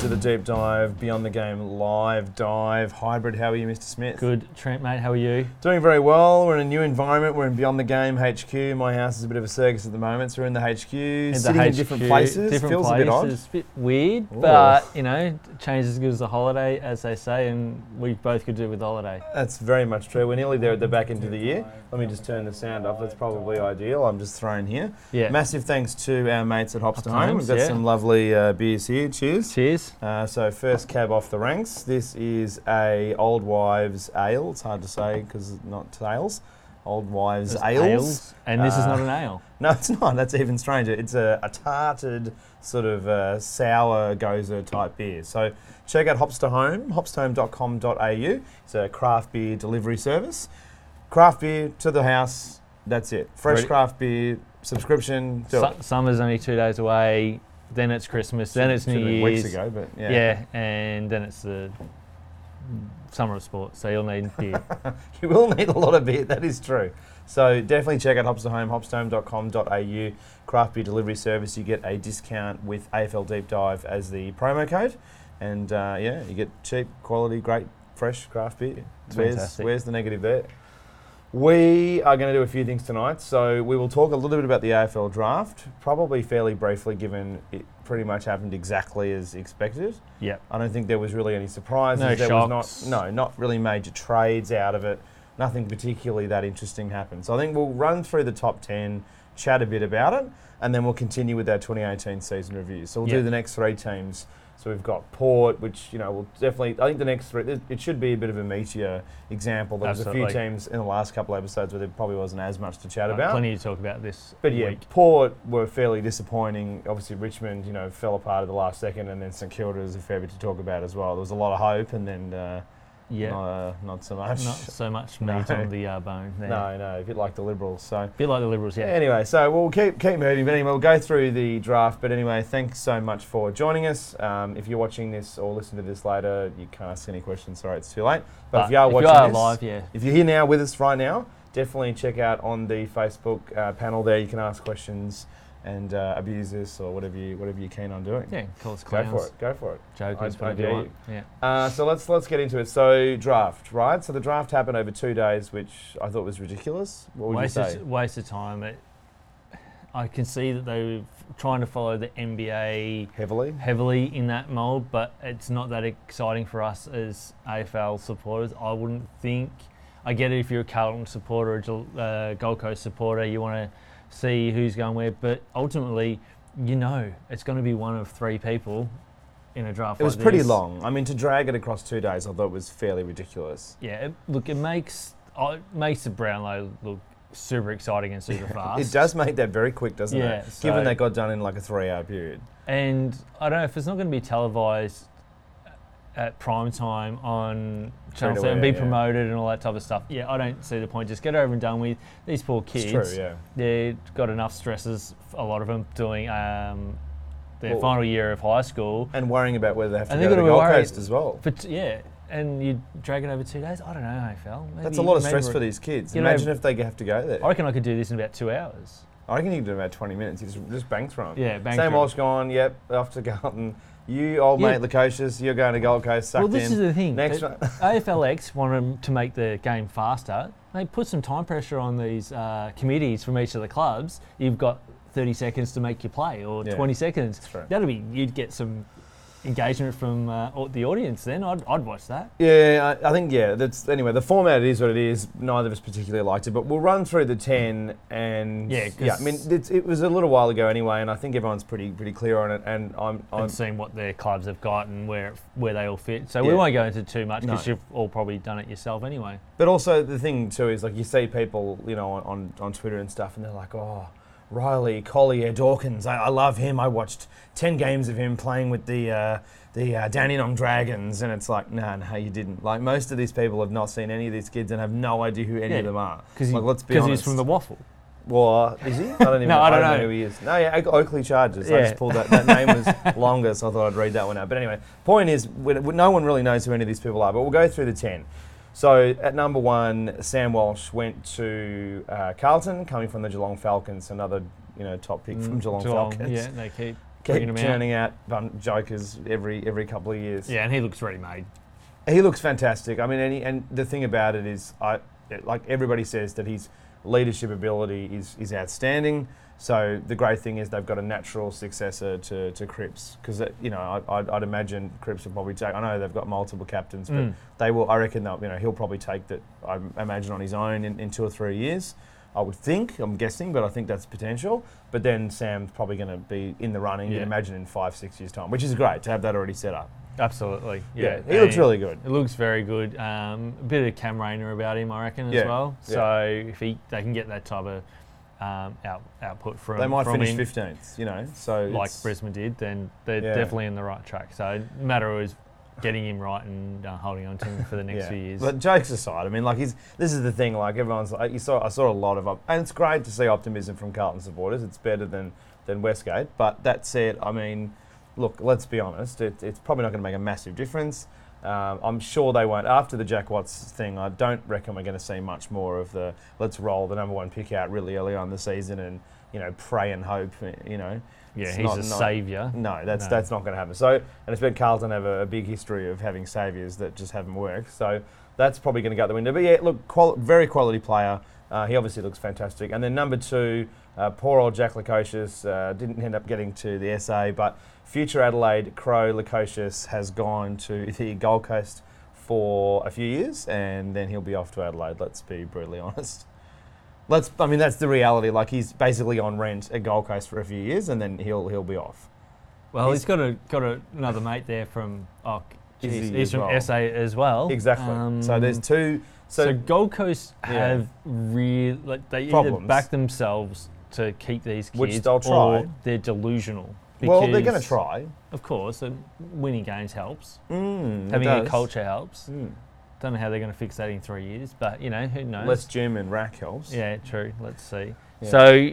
to the deep dive, Beyond the Game live dive, hybrid. How are you, Mr. Smith? Good, Trent, mate. How are you? Doing very well. We're in a new environment. We're in Beyond the Game HQ. My house is a bit of a circus at the moment, so we're in the HQ, In the sitting in different places. Different Feels places. a bit odd. It's a bit weird, Ooh. but you know, change is as good as a holiday, as they say, and we both could do with holiday. That's very much true. We're nearly there at the back end of the year. Let me just turn the sound off. That's probably ideal. I'm just thrown here. Yeah. Massive thanks to our mates at Hops to Home. We've got yeah. some lovely uh, beers here. Cheers. Cheers. Uh, so first cab off the ranks. This is a Old Wives Ale. It's hard to say because it's not ales. Old Wives There's ales. and this is Uh, not an ale. No, it's not. That's even stranger. It's a, a tarted sort of uh, sour gose type beer. So check out Hops to Home, hopstohome.com.au. It's a craft beer delivery service. Craft beer to the house. That's it. Fresh Ready- craft beer subscription. Do Su- it. summer's only two days away. Then it's Christmas. Then it's New Year's. weeks ago, but yeah. Yeah. and then it's the summer of sport. So you'll need beer. You will need a lot of beer, that is true. So definitely check out Hops to Home, hopstohome.com.au, craft beer delivery service. You get a discount with AFL Deep Dive as the promo code. And uh, yeah, you get cheap, quality, great, fresh craft beer. Where's, where's the negative there? We are going to do a few things tonight. So we will talk a little bit about the AFL draft, probably fairly briefly, given it pretty much happened exactly as expected. yep. I don't think there was really any surprises. No there shocks. was not no, not really major trades out of it. Nothing particularly that interesting happened. So I think we'll run through the top 10, chat a bit about it, and then we'll continue with our 2018 season review. So we'll do the next three teams. So we've got Port, which you know will definitely. I think the next three. it- It should be a bit of a meteor example. There was a few teams in the last couple of episodes where there probably wasn't as much to chat Uh, about. Plenty to talk about this But yeah, week. Port were fairly disappointing. Obviously, Richmond, you know, fell apart at the last second, and then St Kilda is a fair bit to talk about as well. There was a lot of hope, and then uh, Yeah. not, uh, not so much. Not so much No. meat on the uh, bone there. no, no, a bit like the Liberals. So a Bit like the Liberals, yeah. anyway, so we'll keep keep moving. But anyway, we'll go through the draft. But anyway, thanks so much for joining us. Um, if you're watching this or listen to this later, you can't ask any questions. Sorry, it's too late. But, if you are watching this, live, yeah. if you're here now with us right now, definitely check out on the Facebook uh, panel there. You can ask questions and uh, abuse us or whatever you whatever you're keen on doing. Yeah, call us Go for it. Go for it. Jokers, I- I whatever dare you want. Yeah. Uh, so let's let's get into it. So draft, right? So the draft happened over two days, which I thought was ridiculous. What would Waste you of, say? waste of time. It, I can see that they were trying to follow the NBA Heavily. heavily in that mold, but it's not that exciting for us as AFL supporters. I wouldn't think. I get it if you're a Carlton supporter or a uh, Gold Coast supporter, you want to see who's going where, but ultimately, you know, it's going to be one of three people in a draft. It was like pretty this. long. I mean, to drag it across two days, I thought was fairly ridiculous. Yeah, it, look, it makes uh, it makes the Brownlow look super exciting and super fast. It does make that very quick, doesn't Yeah, it? Given so- they got done in like a three-hour period. And I don't know if it's not going to be televised at prime time on Channel Straight 7 away, be yeah. promoted and all that type of stuff. Yeah, I don't see the point. Just get over and done with. These poor kids, It's true, yeah. they've got enough stresses, a lot of them, doing um, their Well- final year of high school. And worrying about whether they have to And go they've to the to Gold Coast as well. But yeah, and you drag it over two days. I don't know, AFL. Maybe, That's a lot of maybe stress we're- for these kids. you know- Imagine if they have to go there. I reckon I could do this in about two hours. I reckon you can do about 20 minutes. You just, just bang through 'em. Yeah, bang Sam through 'em. Walsh gone, yep, off to Carlton. You, old Yeah. mate Lukosius, you're going to Gold Coast, sucked Well, this in. is the thing. Next one. AFLX wanted to make the game faster. They put some time pressure on these uh, committees from each of the clubs. You've got 30 seconds to make your play, or Yeah, 20 seconds. that's right. That'll be you'd get some engagement from uh, the audience. Then I'd, I'd watch that. Yeah, I, I think yeah. That's anyway. The format is what it is. Neither of us particularly liked it, but we'll run through the ten and Yeah, yeah. I mean, it's, it was a little while ago anyway, and I think everyone's pretty pretty clear on it. And I'm, I'm and seeing what their clubs have got and where where they all fit. So we won't go into too much because No. you've all probably done it yourself anyway. But also the thing too is like you see people, you know, on, on, on Twitter and stuff, and they're like, oh, Riley Collier Dawkins, I, I love him. I watched ten games of him playing with the uh, the uh, Dandenong Dragons, and it's like, nah, no, you didn't. Like most of these people have not seen any of these kids and have no idea who any Yeah, of them are. Because like, let's be he's from the waffle. Well, is he? I don't even No, I don't know. know. who he is. No, yeah, Oakleigh Chargers. I just pulled that. That name was longer, so I thought I'd read that one out. But anyway, point is, we, we- no one really knows who any of these people are, but we'll go through the 10. So at number one, Sam Walsh went to uh, Carlton, coming from the Geelong Falcons, another you know top pick from Mm, Geelong, Falcons. Yeah, they keep. keep out. churning out um, jokers every every couple of years. Yeah, and he looks ready made. He looks fantastic. I mean, and, he, and the thing about it is, I like everybody says that his leadership ability is is outstanding. So the great thing is they've got a natural successor to, to Cripps because you know I, I'd, I'd imagine Cripps will probably take. I know they've got multiple captains, but Mm. they will. I reckon they'll you know he'll probably take that. I imagine on his own in, in two or three years. I would think. I'm guessing, but I think that's potential. But then Sam's probably going to be in the running. Yeah. You'd imagine in five six years time, which is great to have that already set up. Absolutely. Yeah, Yeah, he looks really good. It looks very good. Um, a bit of Cam Rayner about him, I reckon, Yeah, as well. yeah. So if he they can get that type of um, out, output from They might from finish fifteenth, you know. So like Brisbane did, then they're Yeah. definitely in the right track. So the matter is getting him right and uh, holding on to him for the next yeah. few years. But jokes aside, I mean, like he's this is the thing. Like everyone's like, you saw, I saw a lot of, op- and it's great to see optimism from Carlton supporters. It's better than than Westgate. But that said, I mean, look, let's be honest. It, it's probably not going to make a massive difference. Um, I'm sure they won't. After the Jack Watts thing, I don't reckon we're going to see much more of the let's roll the number one pick out really early on the season and you know pray and hope. You know, yeah, he's not- a not- saviour. No, that's No. that's not going to happen. So, and it's been Carlton have a, a big history of having saviours that just haven't worked. So that's probably going to go out the window. But yeah, look, quali- very quality player. Uh, he obviously looks fantastic. And then number two, uh, poor old Jack Lukosius uh, didn't end up getting to the SA, but future Adelaide Crow Lukosius has gone to the Gold Coast for a few years, and then he'll be off to Adelaide. Let's be brutally honest. Let's. I mean, that's the reality. Like he's basically on rent at Gold Coast for a few years, and then he'll he'll be off. Well, He's- he's got a got a, another mate there from oh, geez, he he's from well? SA as well. Exactly. so there's Um, two. So, So, Gold Coast Yeah. have real like they either Problems. back themselves to keep these kids, Which they'll try. or they're delusional. Well, they're going to try. Of course, winning games helps. Mm, Having a culture helps. Mm. Don't know how they're going to fix that in three years, but you know who knows. Less gym and rack helps. yeah, true. Let's see. Yeah. So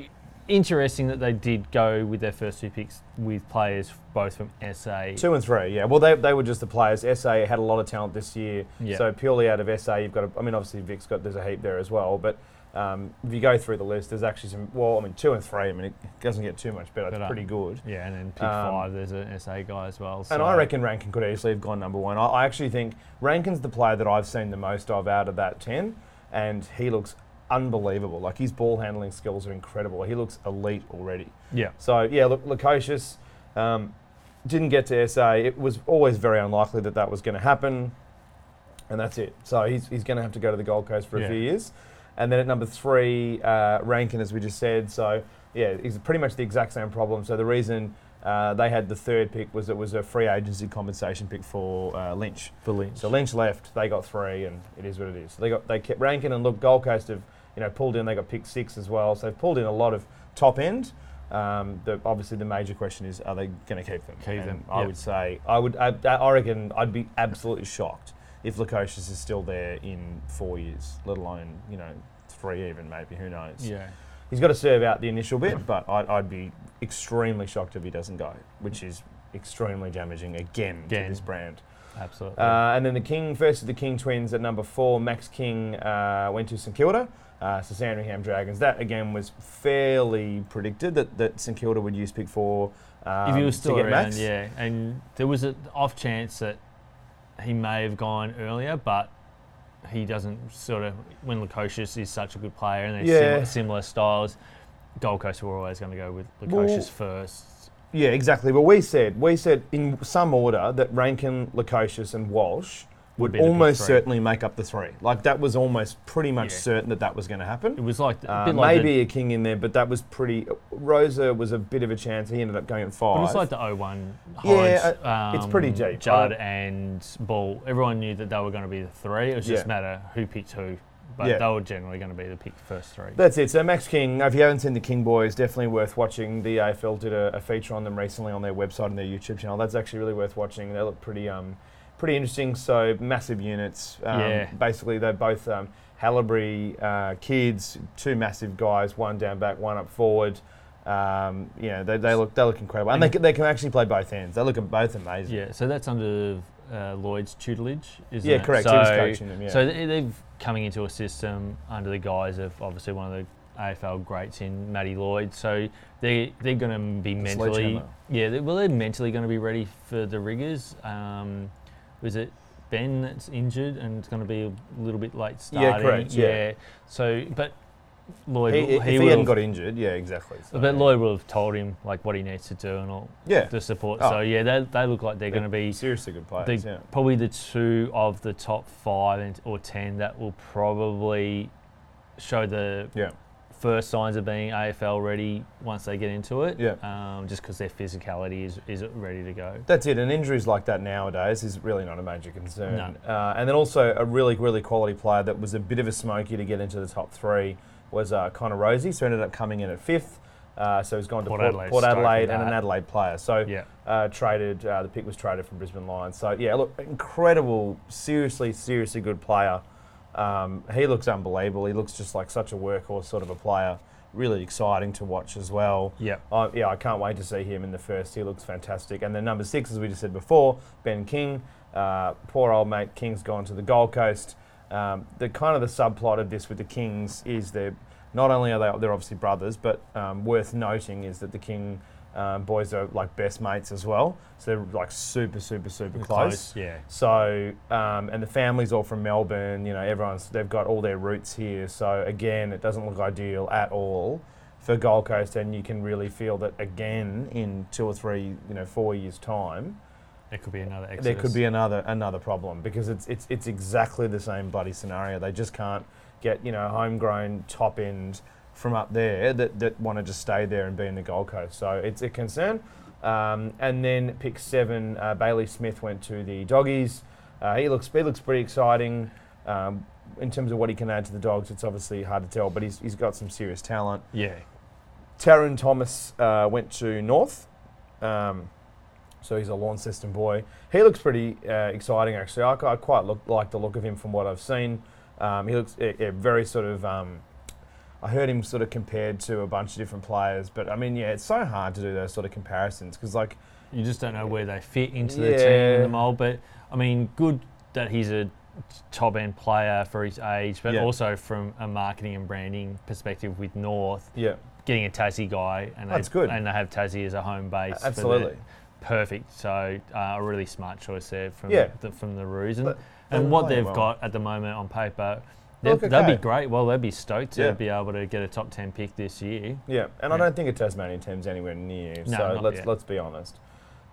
interesting that they did go with their first two picks with players both from SA. Two and three, yeah. Well, they, they were just the players. SA had a lot of talent this year. Yeah. So purely out of SA, you've got. A, I mean, obviously Vic's got. There's a heap there as well. But um, if you go through the list, there's actually some. Well, I mean, two and three. I mean, it doesn't get too much better. It's pretty good. Yeah, and then pick Um, five. There's an SA guy as well. And I reckon Rankine could easily have gone number one. I, I actually think Rankine's the player that I've seen the most of out of that 10, and he looks unbelievable. Like his ball handling skills are incredible. He looks elite already. Yeah. So, yeah, look, Lukosius um, didn't get to SA. It was always very unlikely that that was going to happen, and that's it. So he's, he's going to have to go to the Gold Coast for a few years. And then at number three, uh, Rankine, as we just said. So, yeah, it's pretty much the exact same problem. So the reason uh, they had the third pick was it was a free agency compensation pick for uh, Lynch. for Lynch. So Lynch left, they got three, and it is what it is. So they got they kept Rankine and look, Gold Coast have you know pulled in. They got picked six as well, so they've pulled in a lot of top end. Um, the, obviously, the major question is, are they going to keep them? Keep And them, I yeah. would say, I would, I, I reckon, I'd be absolutely shocked if Lukosius is still there in four years, let alone you know three even maybe. Who knows? yeah. He's got to serve out the initial bit, but I'd, I'd be extremely shocked if he doesn't go, which is extremely damaging again, to Again. this brand. Absolutely. Uh, and then the King, first of the King twins at number four, Max King uh, went to St Kilda. Uh, so Sandringham Dragons. That again was fairly predicted that, that St Kilda would use pick four um, if he was still around, Max. yeah. And there was an off chance that he may have gone earlier, but he doesn't sort of. When Lukosius is such a good player and they're Yeah. similar, similar styles, Gold Coast were always going to go with Lukosius Well- first. Yeah, exactly. But we said we said in some order that Rankine, Lukosius, and Walsh would almost certainly make up the three. Like that was almost pretty much Yeah. certain that that was going to happen. It was like Uh, like maybe a king in there, but that was pretty. Rosa was a bit of a chance. He ended up going at five. but it was like the 01 Yeah, Hodge, um, it's pretty deep. Judd I- and Ball. Everyone knew that they were going to be the three. It was just Yeah. matter who picked who. But Yeah. they were generally going to be the pick first three. That's it. So Max King, if you haven't seen the King Boys, definitely worth watching. The AFL did a, a feature on them recently on their website and their YouTube channel. That's actually really worth watching. They look pretty um, pretty interesting. So massive units. Um, Yeah. Basically, they're both um, uh, kids, two massive guys, one down back, one up forward. Um, you know, they, they look they look incredible, and they can, they can actually play both ends. They look both amazing. Yeah, so that's under uh, Lloyd's tutelage, isn't Yeah, it? correct. So, he was coaching them. Yeah. so they- they've coming into a system under the guise of obviously one of the AFL greats in Matty Lloyd. So they they're going to be mentally yeah. They, well, they're mentally going to be ready for the riggers. Um, was it Ben that's injured and it's going to be a little bit late starting? Yeah, correct, yeah. So, but Lloyd, He, will- if he, hadn't have- got injured, yeah, exactly. So, but Lloyd will have told him like what he needs to do and all yeah, the support. Oh. So yeah, they, they look like they're going to be seriously good the, players. yeah. probably the two of the top five and, or ten that will probably show the Yeah. First signs of being AFL ready once they get into it. Yeah. Um, just because their physicality is, is ready to go. That's it. And injuries like that nowadays is really not a major concern. No. Uh, and then also a really, really quality player that was a bit of a smoky to get into the top three was uh, Connor Rozee. So ended up coming in at fifth. Uh, so he's gone to Port Port, Adelaide Port Adelaide and an. Adelaide player. So Yeah. uh, traded. Uh, the pick was traded from Brisbane Lions. So yeah, look, incredible, seriously, seriously good player. Um, he looks unbelievable. He looks just like such a workhorse sort of a player. Really exciting to watch as well. Yep. I yeah, I can't wait to see him in the first. He looks fantastic. And then number six, as we just said before, Ben King. Uh, poor old mate King's gone to the Gold Coast. Um, the kind of the subplot of this with the Kings is they're not only are they they're obviously brothers, but um, worth noting is that the King um, boys are like best mates as well. So they're like super, super, super close. Yeah. So, um, and the family's all from Melbourne. You know, everyone's they've got all their roots here. So again, it doesn't look ideal at all for Gold Coast, and you can really feel that again in two or three, you know, four years' time, It could be another exodus. there could be another another problem because it's it's it's exactly the same bloody scenario. They just can't get you know homegrown top end from up there that, that want to just stay there and be in the Gold Coast. So it's a concern. Um, and then pick seven, uh, Bailey Smith went to the Doggies. Uh, he looks he looks pretty exciting. Um, in terms of what he can add to the Dogs, it's obviously hard to tell, but he's, he's got some serious talent. Yeah. Tarryn Thomas uh, went to North, um, so he's a Launceston boy. He looks pretty uh, exciting, actually. I, I quite look, like the look of him from what I've seen. Um, he looks yeah, yeah, very sort of. I heard him sort of compared to a bunch of different players, but I mean, yeah, it's so hard to do those sort of comparisons because, like, You just don't know where they fit into the team in the mould. But I mean, good that he's a top end player for his age, but Yeah. also from a marketing and branding perspective with North, yeah, getting a Tassie guy, and That's they, good. and they have Tassie as a home base. absolutely. perfect. So uh, a really smart choice there from Yeah. the, from the Roos and, But and what they've well. got at the moment on paper. They'd, look they'd be great. Well, they'd be stoked to Yeah. be able to get a top ten pick this year. Yeah, and I don't think a Tasmanian team's anywhere near. No, so let's yet. let's be honest.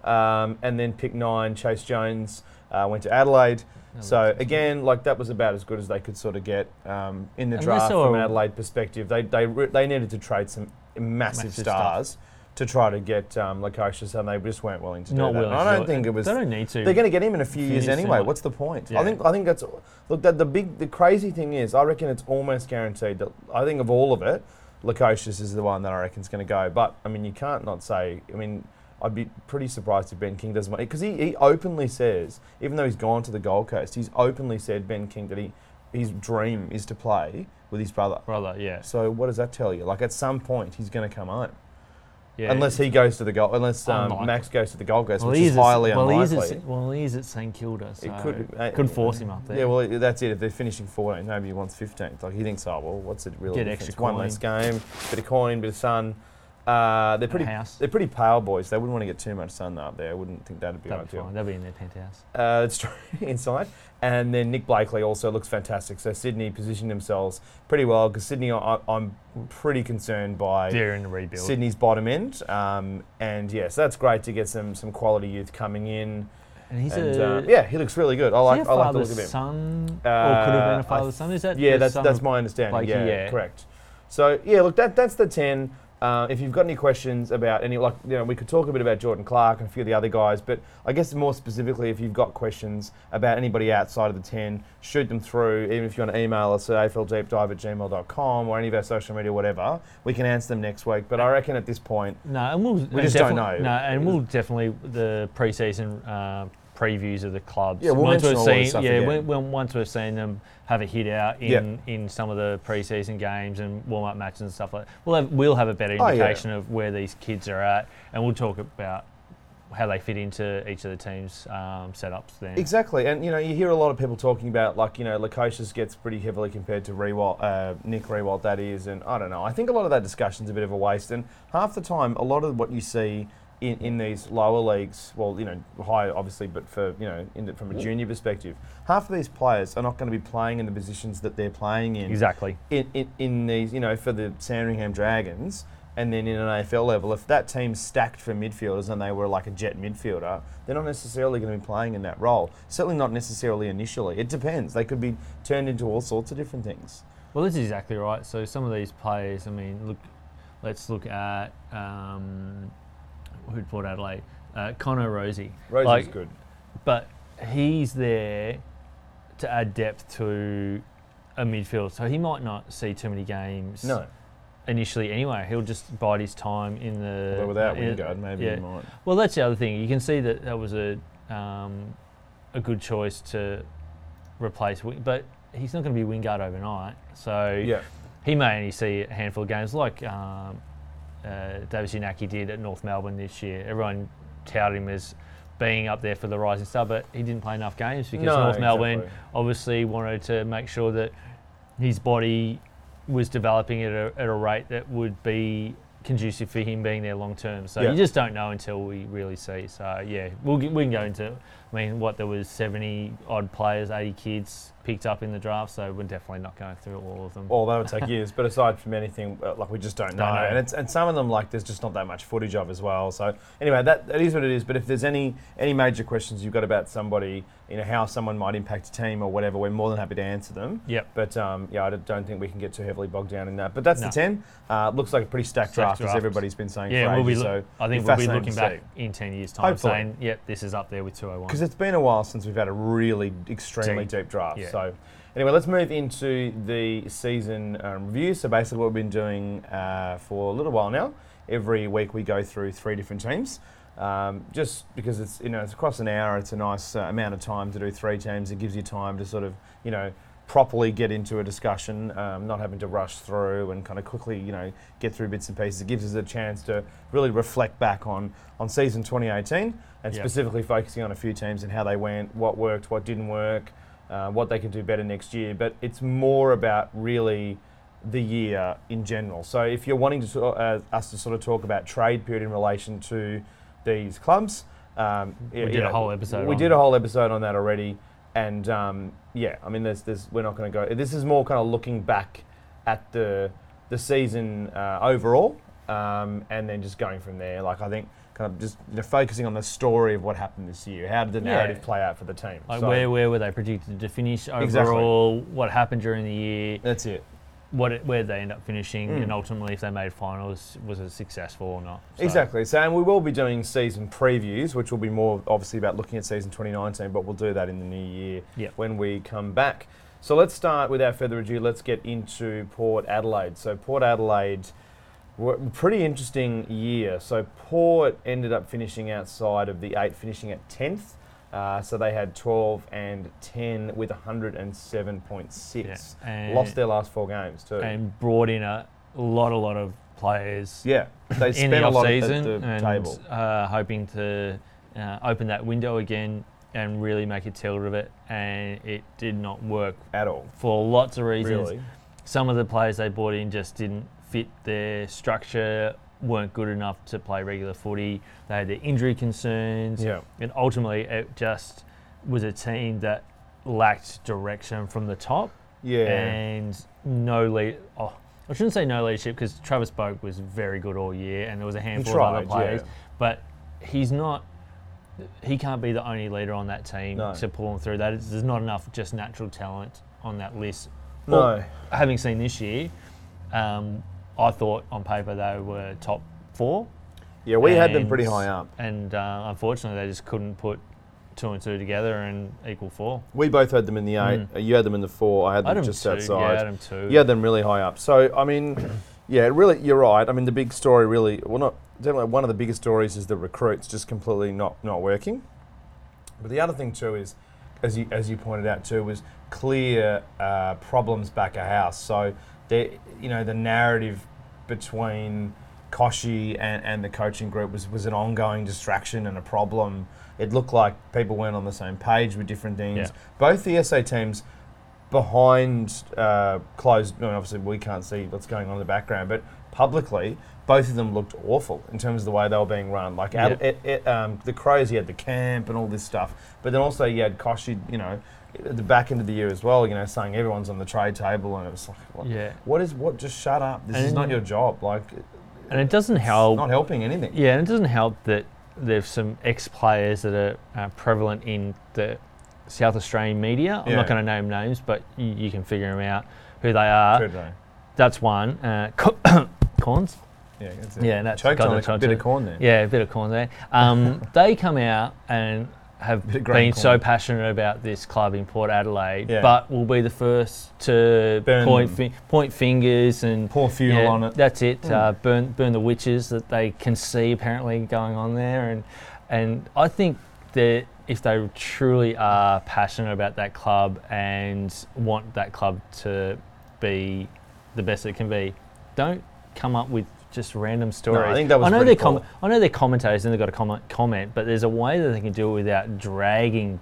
Um, and then pick nine, Chayce Jones uh, went to Adelaide. So again, like that was about as good as they could sort of get um, in the And draft from an Adelaide perspective. They they re- they needed to trade some massive, Massive stars to try to get um, Lukosius, and they just weren't willing to not do that. willing. And I don't do think it was. They don't need to. They're going to get him in a few years anyway. What's the point? I think I think that's look. That the big the crazy thing is, I reckon it's almost guaranteed that I think of all of it, Lukosius is the one that I reckon is going to go. But I mean, you can't not say. I mean, I'd be pretty surprised if Ben King doesn't because he, he openly says, even though he's gone to the Gold Coast, he's openly said Ben King that he his dream is to play with his brother. brother. Yeah, So what does that tell you? Like at some point he's going to come home, yeah. unless he goes to the Gold, unless um, Unlikely. Max goes to the Gold Coast, well, which is at- highly well, unlikely. He is at, well, he is at St Kilda, so It could uh, could force him up there. Yeah, well, that's it. If they're finishing 14th, maybe he wants 15th. Like he thinks, oh well, what's it really? Get extra One coin. less game, bit of coin, bit of sun. Uh, they're pretty. house. They're pretty pale boys. They wouldn't want to get too much sun up there. I wouldn't think that'd be That'd be ideal. fine. They'll be in their penthouse. Uh, it's true inside. And then Nick Blakey also looks fantastic. So Sydney positioned themselves pretty well because Sydney, I, I'm pretty concerned by They're in the rebuild. Sydney's bottom end. Um, and yes, that's great to get some some quality youth coming in. and he's and a uh, yeah, he looks really good. I like I like the look of him. son, or could Uh, have been a father's son. Is that Yeah, that's that's my understanding. Yeah, Yeah. correct. So yeah, look, that that's the ten. Uh, if you've got any questions about any, like you know, we could talk a bit about Jordan Clark and a few of the other guys, but I guess more specifically, if you've got questions about anybody outside of the ten, shoot them through. Even if you want to email us at afldeepdive at gmail.com or any of our social media, whatever, we can answer them next week. But I reckon at this point, No, and we'll and just don't know. No, and we'll definitely the preseason uh, previews of the clubs. Yeah, we'll once we've seen, stuff yeah, again. when, once we've seen them have a hit out in, in some of the preseason games and warm up matches and stuff like that, we'll have we'll have a better Oh, yeah. indication of where these kids are at, and we'll talk about how they fit into each of the teams' um, setups. Then Exactly, and you know you hear a lot of people talking about like you know Lukosius gets pretty heavily compared to Riewoldt, uh, Nick Riewoldt that is, and I don't know. I think a lot of that discussion's is a bit of a waste, and half the time a lot of what you see in, in these lower leagues, well you know high obviously, but for you know in, the- from a junior perspective, half of these players are not going to be playing in the positions that they're playing in exactly. in, in, in these, you know, for the Sandringham Dragons, and then in an AFL level, if that team's stacked for midfielders and they were like a jet midfielder, they're not necessarily going to be playing in that role. Certainly not necessarily initially. It depends. They could be turned into all sorts of different things. Well, that's exactly right. So some of these players, I mean, look, let's look at um, who'd Port Adelaide, uh, Connor Rozee. Rozee's Like, good. but he's there to add depth to a midfield, so he might not see too many games No, initially anyway. He'll just bide his time in the although without uh, Wingard, maybe yeah. he might. Well, that's the other thing. You can see that that was a um, a good choice to replace, Wing- but he's not going to be Wingard overnight. So Yeah, he may only see a handful of games like um, uh, Davies-Uniacke did at North Melbourne this year. Everyone touted him as being up there for the rising star, but he didn't play enough games because No, North Melbourne exactly. obviously wanted to make sure that his body was developing at a, at a rate that would be conducive for him being there long term. So Yeah. you just don't know until we really see. So yeah, we'll, we can go into. I mean, what there was seventy odd players, eighty kids picked up in the draft. So we're definitely not going through all of them. Well, that would take years, but aside from anything, uh, like we just don't know. Don't know. And it's and some of them like there's just not that much footage of as well. So anyway, that, that is what it is. But if there's any any major questions you've got about somebody, you know how someone might impact a team or whatever, we're more than happy to answer them. Yep. But um, yeah, I don't think we can get too heavily bogged down in that. But that's No. the ten. Uh, looks like a pretty stacked, Stacked draft, as everybody's been saying. Yeah, for we'll be. ages, Look, so I think be we'll be looking back see. in ten years' time, Hopefully. saying, "Yep, this is up there with 201." Because it's been a while since we've had a really extremely Deep. deep, draft. Yeah. So, anyway, let's move into the season um, review. So, basically, what we've been doing uh, for a little while now, every week we go through three different teams. Um, just because it's you know it's across an hour, it's a nice uh, amount of time to do three teams. It gives you time to sort of you know properly get into a discussion, um, not having to rush through and kind of quickly you know get through bits and pieces. It gives us a chance to really reflect back on on season 2018 and Yep. specifically focusing on a few teams and how they went, what worked, what didn't work, uh, what they can do better next year. But it's more about really the year in general. So if you're wanting to uh, us to sort of talk about trade period in relation to these clubs, um, We did a whole episode We on did a whole episode on that already, and um, yeah, I mean, there's, there's, we're not going to go. This is more kind of looking back at the the season uh, overall, um, and then just going from there. Like I think, kind of just you know, focusing on the story of what happened this year. How did the Yeah. narrative play out for the team? Like So where where were they predicted to finish overall? Exactly. What happened during the year? that's it. What it, where they end up finishing, Mm. and ultimately if they made finals, was it successful or not? So- Exactly. So, and we will be doing season previews, which will be more obviously about looking at season 2019, but we'll do that in the new year Yep. when we come back. So let's start without further ado. Let's get into Port Adelaide. So Port Adelaide, pretty interesting year. So Port ended up finishing outside of the eight, finishing at 10th. Uh, so they had 12 and 10 with 107.6. Yeah. And, Lost their last four games too. and brought in a lot a lot of players yeah, they in spent the a lot season at the and table. uh, hoping to uh, open that window again and really make a tilt of it, and it did not work At all, for lots of reasons. really. Some of the players they brought in just didn't fit their structure, weren't good enough to play regular footy. They had their injury concerns, Yeah. and ultimately it just was a team that lacked direction from the top Yeah. and no lead. Oh, I shouldn't say no leadership because Travis Boak was very good all year, and there was a handful of other players, yeah. but he's not. He can't be the only leader on that team No. to pull them through. That is, there's not enough just natural talent on that list. No. Well, having seen this year, um, I thought on paper they were top four, Yeah, we had them pretty high up. and uh, unfortunately they just couldn't put two and two together and equal four. We both had them in the eight. Mm. You had them in the four. I had them Adam just two, outside. yeah, Adam two. You had them really high up. So I mean, yeah, really, you're right. I mean, the big story really, well, not definitely one of the biggest stories is the recruits just completely not not working. But the other thing too is, as you as you pointed out too, was clear uh, problems back a house. So there, you know, the narrative between Kochie and, and the coaching group was, was an ongoing distraction and a problem. It looked like people weren't on the same page with different things. Yeah. Both the SA teams behind uh, closed, no, obviously we can't see what's going on in the background, but publicly, both of them looked awful in terms of the way they were being run. Like Yeah. It, it, um, the Crows, you had the camp and all this stuff, but then also you had Kochie, you know, at the back end of the year as well, you know, saying everyone's on the trade table, and it was like, what, Yeah. what is what? Just shut up. This is not your job. Like, And it doesn't it's help. not helping anything. Yeah, and it doesn't help that there's some ex-players that are uh, prevalent in the South Australian media. I'm Yeah. not going to name names, but you, you can figure them out who they are. True. That's one. Uh, Cornes. Yeah, that's it. Yeah, that's choked on the a bit of corn there. Yeah, a bit of corn there. Um, they come out and have been so passionate about this club in Port Adelaide, Yeah. but will be the first to point fi- point fingers and Pour fuel yeah, on it. That's it. Mm. Uh, burn burn the witches that they can see apparently going on there, and and I think that if they truly are passionate about that club and want that club to be the best it can be, don't come up with just random stories. I think that was I know they're com- poor. I know they're commentators and they've got to comment, comment, but there's a way that they can do it without dragging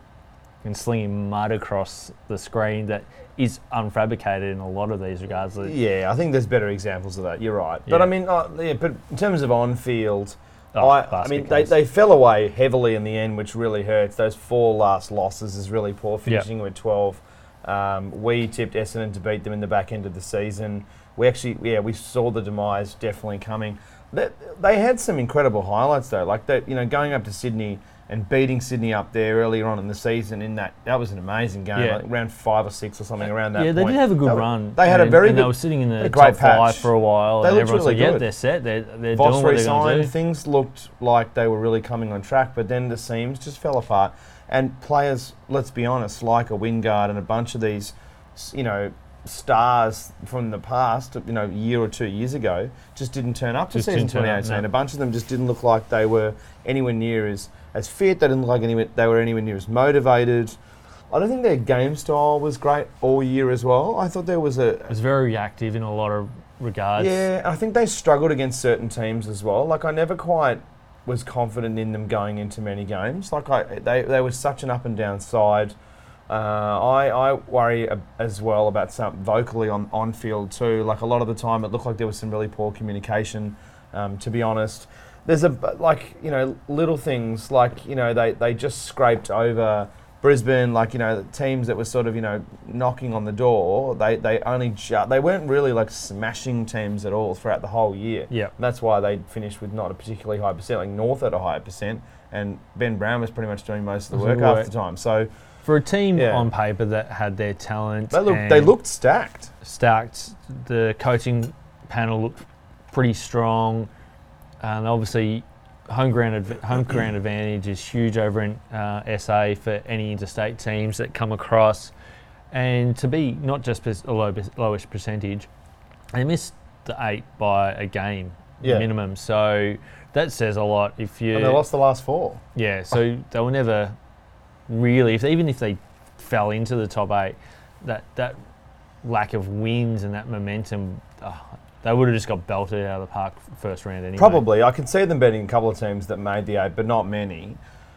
and slinging mud across the screen that is unfabricated in a lot of these regards. Yeah, I think there's better examples of that. You're right. But I mean, uh, yeah, but in terms of on field, Oh, I, I mean, they, they fell away heavily in the end, which really hurts. Those four last losses is really poor, Yeah. finishing with 12. Um, we tipped Essendon to beat them in the back end of the season. We actually, yeah, we saw the demise definitely coming. They, they had some incredible highlights though, like that, you know, going up to Sydney and beating Sydney up there earlier on in the season. In that, that was an amazing game, Yeah. like round five or six or something around that. yeah, they point. did have a good They run. They had a very and good. They were sitting in the great top five for a while, They and looked really like, "Yeah, good. they're set. They're, they're Voss doing what they're going to resigned. do." Things looked like they were really coming on track, but then the seams just fell apart. And players, let's be honest, like a Wingard and a bunch of these, you know, stars from the past, you know, a year or two years ago, just didn't turn up to Just season didn't turn up, 2018. no. A bunch of them just didn't look like they were anywhere near as, as fit. They didn't look like anywhere, they were anywhere near as motivated. I don't think their game style was great all year as well. I thought there was a, It was very reactive in a lot of regards. yeah, I think they struggled against certain teams as well. Like I never quite was confident in them going into many games. Like I, they, they were such an up and down side. Uh, I, I worry as well about some vocally on, on field too. Like a lot of the time, it looked like there was some really poor communication. Um, to be honest, there's a like you know little things like you know they, they just scraped over Brisbane. Like you know teams that were sort of you know knocking on the door. They they only ju- they weren't really like smashing teams at all throughout the whole year. Yeah. That's why they finished with not a particularly high percent. Like North at a higher percent, and Ben Brown was pretty much doing most of the work half the time. So For a team Yeah. on paper that had their talent, they looked they and looked stacked. stacked. The coaching panel looked pretty strong, and obviously, home ground adv- home ground advantage is huge over in uh, SA for any interstate teams that come across, and to be not just pers- a low, lowest percentage, they missed the eight by a game Yeah. minimum. So that says a lot. If you And they lost the last four. yeah, so they were never really, if even if they fell into the top eight, that that lack of wins and that momentum, oh, they would have just got belted out of the park first round anyway. Probably. I can see them beating a couple of teams that made the eight, but not many.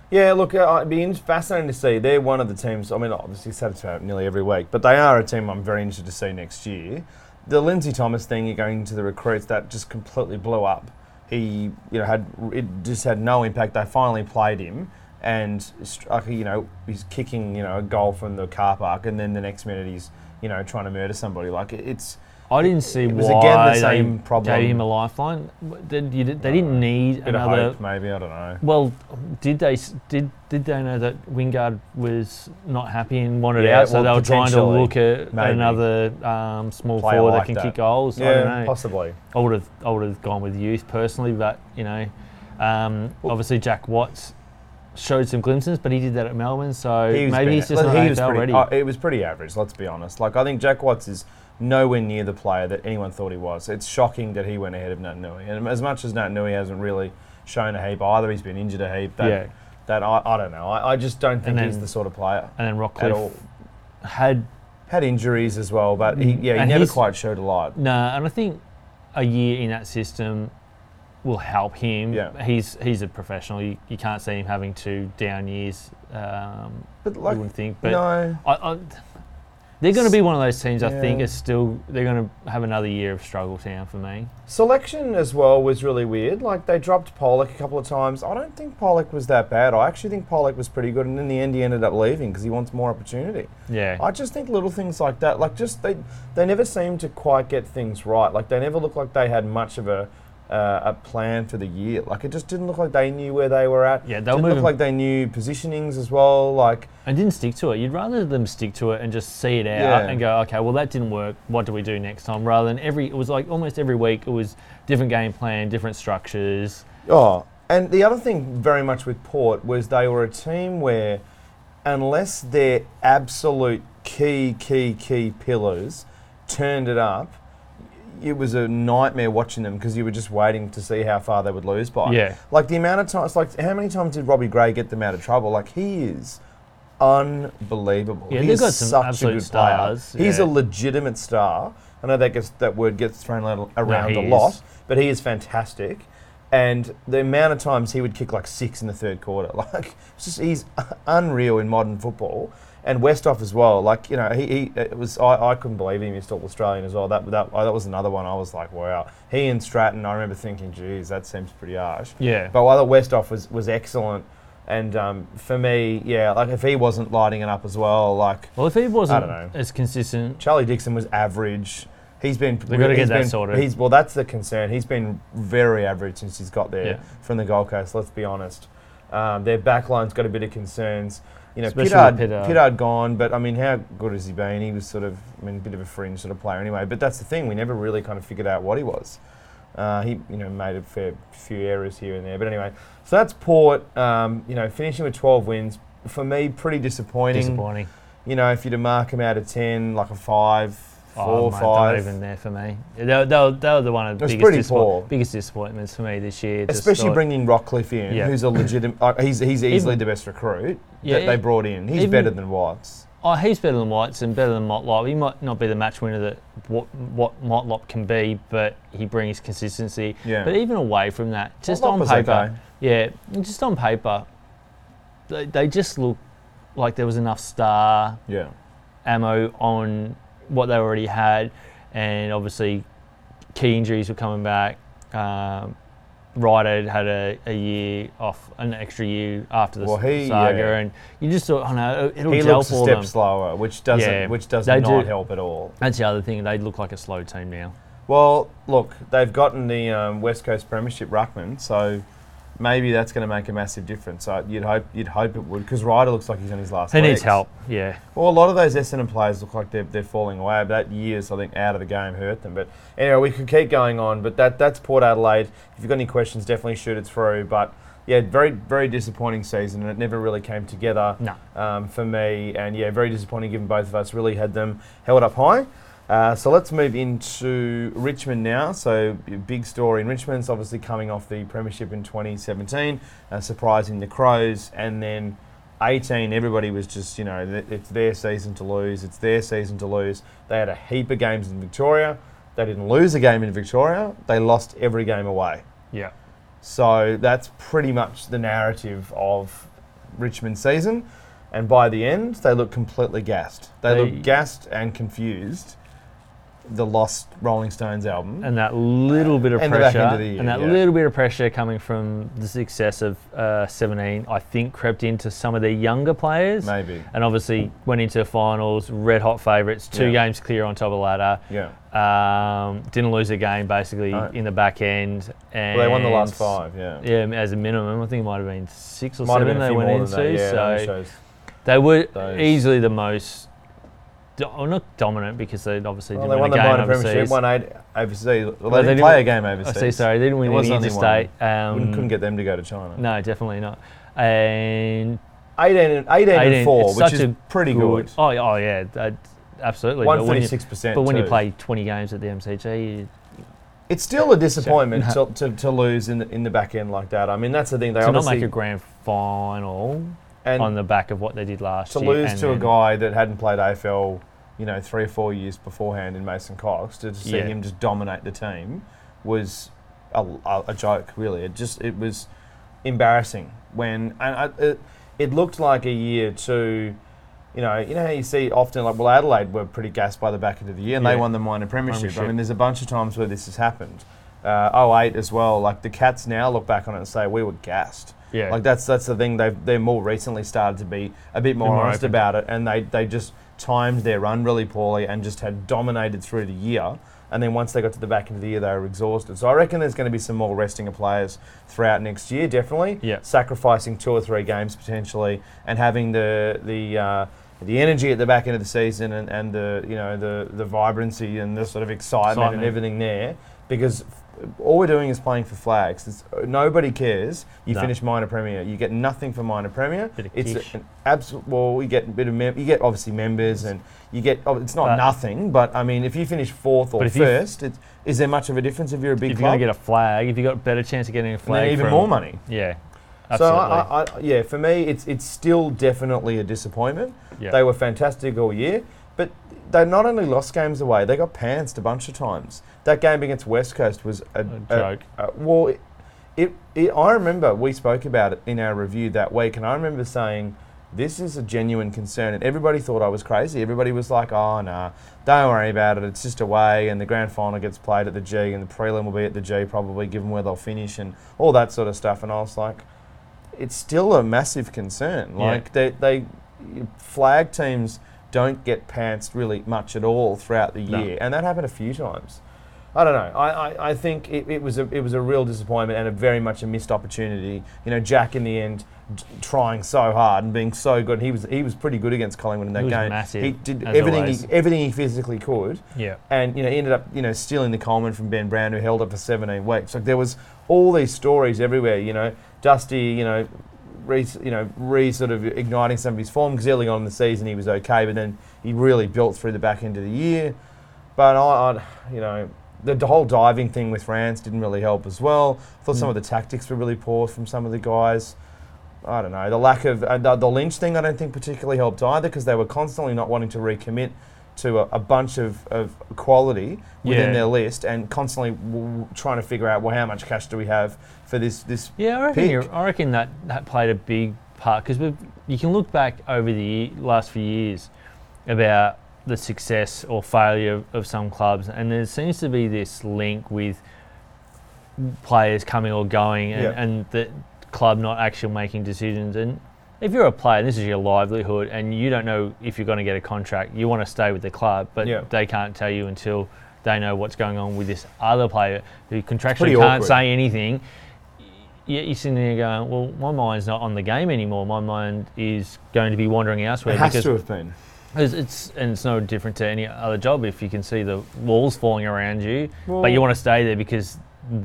Yeah, look, uh, it'd be fascinating to see. They're one of the teams, I mean, obviously, satisfied nearly every week, but they are a team I'm very interested to see next year. The Lindsay Thomas thing, you're going to the recruits, that just completely blew up. He, you know, had it just had no impact. They finally played him, and you know, he's kicking, you know, a goal from the car park, and then the next minute he's, you know, trying to murder somebody. Like it's, I didn't see It was why again the they same problem. gave him a lifeline. Did, you, they didn't need bit another. hope, maybe I don't know. Well, did they did did they know that Wingard was not happy and wanted Yeah, out, so well, they were trying to look at maybe. another um, small Player forward like that can that. kick goals. I Yeah, don't know. possibly. I would have I would have gone with youth personally, but you know, um, obviously Jack Watts showed some glimpses, but he did that at Melbourne, so He was maybe been- he's just not he was AFL pretty, ready. uh, it was pretty average, let's be honest. Like I think Jack Watts is nowhere near the player that anyone thought he was. It's shocking that he went ahead of Naitanui. And as much as Naitanui hasn't really shown a heap either, he's been injured a heap. That, Yeah. that I, I don't know. I, I just don't think he's then- the sort of player and then at all. Rockliff had Had injuries as well, but he, yeah, he And never he's- quite showed a lot. no, and I think a year in that system will help him. Yeah. He's he's a professional. You, you can't see him having two down years. Um, But I like, wouldn't think. But no, I, I, they're going to be one of those teams. I think is still they're going to have another year of struggle town for me. selection as well was really weird. Like they dropped Pollock a couple of times. I don't think Pollock was that bad. I actually think Pollock was pretty good, and in the end, he ended up leaving because he wants more opportunity. Yeah. I just think little things like that, like just they, they never seem to quite get things right. Like they never look like they had much of a, uh, a plan for the year. Like it just didn't look like they knew where they were at. Yeah, they were didn't moving- look like they knew positionings as well. Like and didn't stick to it. You'd rather them stick to it and just see it out Yeah. and go, okay, well that didn't work. What do we do next time? Rather than every, it was like almost every week it was different game plan, different structures. oh, and the other thing very much with Port was they were a team where, unless their absolute key key key pillars turned it up. It was a nightmare watching them because you were just waiting to see how far they would lose by. Yeah. Like the amount of times, like how many times did Robbie Gray get them out of trouble? Like he is unbelievable. Yeah, he they've got some such absolute a good player. stars, He's yeah. a legitimate star. I know that gets that word gets thrown around he a lot, is. but he is fantastic. And the amount of times he would kick like six in the third quarter, like it's just he's unreal in modern football. And Westhoff as well, like you know, he, he it was I, I couldn't believe he missed all Australian as well. That that that was another one I was like, wow. He and Stratton, I remember thinking, geez, that seems pretty harsh. Yeah. But while the Westhoff was was excellent, and um, for me, yeah, like if he wasn't lighting it up as well, like well, if he wasn't I don't know. as consistent, Charlie Dixon was average. He's been. They've gotta get he's that been- sorted. He's well, that's the concern. He's been very average since he's got there Yeah. from the Gold Coast. Let's be honest. Um, their backline's got a bit of concerns. You know, Especially Pittard, Pittard. Pittard gone, but I mean, how good has he been? He was sort of, I mean, a bit of a fringe sort of player anyway. But that's the thing; we never really kind of figured out what he was. Uh, he, you know, made a fair few errors here and there. But anyway, so that's Port. Um, you know, finishing with 12 wins for me, pretty disappointing. disappointing. You know, if you'd to mark him out of 10, like a five, Oh, four, mate, five. Not even there for me. They, were- they, were, they were the one of the biggest, disappoint- biggest disappointments for me this year. Especially bringing Rockliff in, Yeah. who's a legitimate. Uh, he's he's easily Even- the best recruit Yeah, that they brought in. He's even- better than Watts. Oh, he's better than Whites and better than Motlop. He might not be the match winner that what, what Motlop can be, but he brings consistency. Yeah. But even away from that, just Motlop on paper, okay. yeah, just on paper, they, they just look like there was enough star Yeah. ammo on what they already had, and obviously key injuries were coming back. Um, Ryder had a, a year off, an extra year after the Well, he- saga, yeah. and you just thought, oh no, it'll He gel looks a for step them. slower, which doesn't Yeah, which does they not do- help at all. That's the other thing; they look like a slow team now. Well, look, they've gotten the um, West Coast Premiership ruckman, so maybe that's going to make a massive difference. So you'd hope you'd hope it would, because Ryder looks like he's on his last. He needs help. Yeah, Well, a lot of those Essendon players look like they're, they're falling away. But that years, I think, out of the game hurt them. But anyway, we could keep going on. But that that's Port Adelaide. If you've got any questions, definitely shoot it through. But yeah, very very disappointing season, and it never really came together no, um, for me. And yeah, very disappointing given both of us really had them held up high. Uh, so let's move into Richmond now. So big story in Richmond's obviously coming off the premiership in 2017, uh, surprising the Crows, and then 18. Everybody was just you know th- it's their season to lose. It's their season to lose. They had a heap of games in Victoria. They didn't lose a game in Victoria. They lost every game away. yeah, So that's pretty much the narrative of Richmond's season. And by the end, they look completely gassed. They, They- look gassed and confused. The Lost Rolling Stones album. and that little bit of And pressure, end of the year, and that yeah. little bit of pressure coming from the success of uh, 17, I think crept into some of the younger players, Maybe. and obviously went into finals, red hot favourites, two Yeah. games clear on top of the ladder. Yeah. Um, didn't lose a game basically No. in the back end. And Well, they won the last five, yeah. Yeah, as a minimum, I think it might have been six or Might seven they went into. that. Yeah, so they were those. easily the most, do- well, not dominant because they obviously Well, didn't they won win the a game minor premiership, overseas. won eight overseas. Well, they Well, they didn't didn't play a game I overseas. see, sorry, they didn't win There was any only interstate. one. Um, Couldn't, couldn't get them to go to China. No, definitely not. And 18 and, 18 and 18 4, it's which such is a pretty good. Oh, yeah, oh yeah, that, absolutely. But when, you, 136%. but when you too. play 20 games at the MCG, you, It's still a disappointment to, to, to lose in the, in the back end like that. I mean, that's the thing. They to not obviously make a grand final and on the back of what they did last year. to year. lose and to a then- guy that hadn't played AFL, you know, three or four years beforehand in Mason Cox to see Yeah. him just dominate the team was a, a, a joke. Really, it just it was embarrassing when and I, it, it looked like a year to. You know, you know how you see often like well Adelaide were pretty gassed by the back end of the year and they Yeah. won the minor premiership. I Premiership. mean, there's a bunch of times where this has happened. Uh, 08 as well. Like the Cats now look back on it and say we were gassed. Yeah. Like that's that's the thing. They've they're more recently started to be a bit more, more honest open. about it, and they they just timed their run really poorly and just had dominated through the year. And then once they got to the back end of the year, they were exhausted. So I reckon there's going to be some more resting of players throughout next year, definitely. Yeah. Sacrificing two or three games potentially, and having the the uh, the energy at the back end of the season and, and the you know the the vibrancy and the sort of excitement, and everything there, because all we're doing is playing for flags. It's, uh, nobody cares. You No. finish minor premier, you get nothing for minor premier. It's quiche. an absolute. Well, you get a bit of mem- you get obviously members and you get. Oh, it's not But- nothing, but I mean, if you finish fourth or first, it, is there much of a difference if you're a big if you're club? to get a flag, if you've got a better chance of getting a flag, even more money. Yeah, So absolutely. I, I, I, yeah, for me, it's it's still definitely a disappointment. They were fantastic all year, but they not only lost games away, they got pantsed a bunch of times. That game against West Coast was a, A joke. a- well, it, it, it, I remember we spoke about it in our review that week, and I remember saying. This is a genuine concern, and everybody thought I was crazy. Everybody was like, "Oh, nah, don't worry about it. It's just away, and the grand final gets played at the G, and the prelim will be at the G, probably, given where they'll finish, and all that sort of stuff." And I was like, it's still a massive concern. Yeah. Like they, they flag teams don't get pantsed really much at all throughout the No. year, and that happened a few times. I don't know. I, I, I think it, it was a it was a real disappointment and a very much a missed opportunity. You know, Jack in the end d- trying so hard and being so good. He was he was pretty good against Collingwood in that He game. massive, he did everything always. he, everything he physically could yeah. and you know he ended up you know stealing the Coleman from Ben Brown, who held it for 17 weeks. Like there was all these stories everywhere. You know, Dusty, you know, re, you know, re sort of igniting some of his form because early on in the season he was okay, but then he really built through the back end of the year. But I, I you know. The, whole diving thing with France didn't really help as well. thought some Mm. of the tactics were really poor from some of the guys. I don't know. The lack of uh, the, the Lynch thing, I don't think particularly helped either because they were constantly not wanting to recommit to a, a bunch of, of quality within Yeah. their list and constantly w- trying to figure out well how much cash do we have for this this Yeah, I reckon, I reckon that, that played a big part because you can look back over the last few years about the success or failure of, of some clubs, and there seems to be this link with players coming or going, and, Yeah. and the club not actually making decisions. And if you're a player, and this is your livelihood, and you don't know if you're going to get a contract, you want to stay with the club, but Yeah. they can't tell you until they know what's going on with this other player who contractually can't awkward. say anything. Yeah, you're sitting there going, well, my mind's not on the game anymore. My mind is going to be wandering elsewhere it has because to have been. it's, it's and it's no different to any other job. If you can see the walls falling around you, Well- but you want to stay there because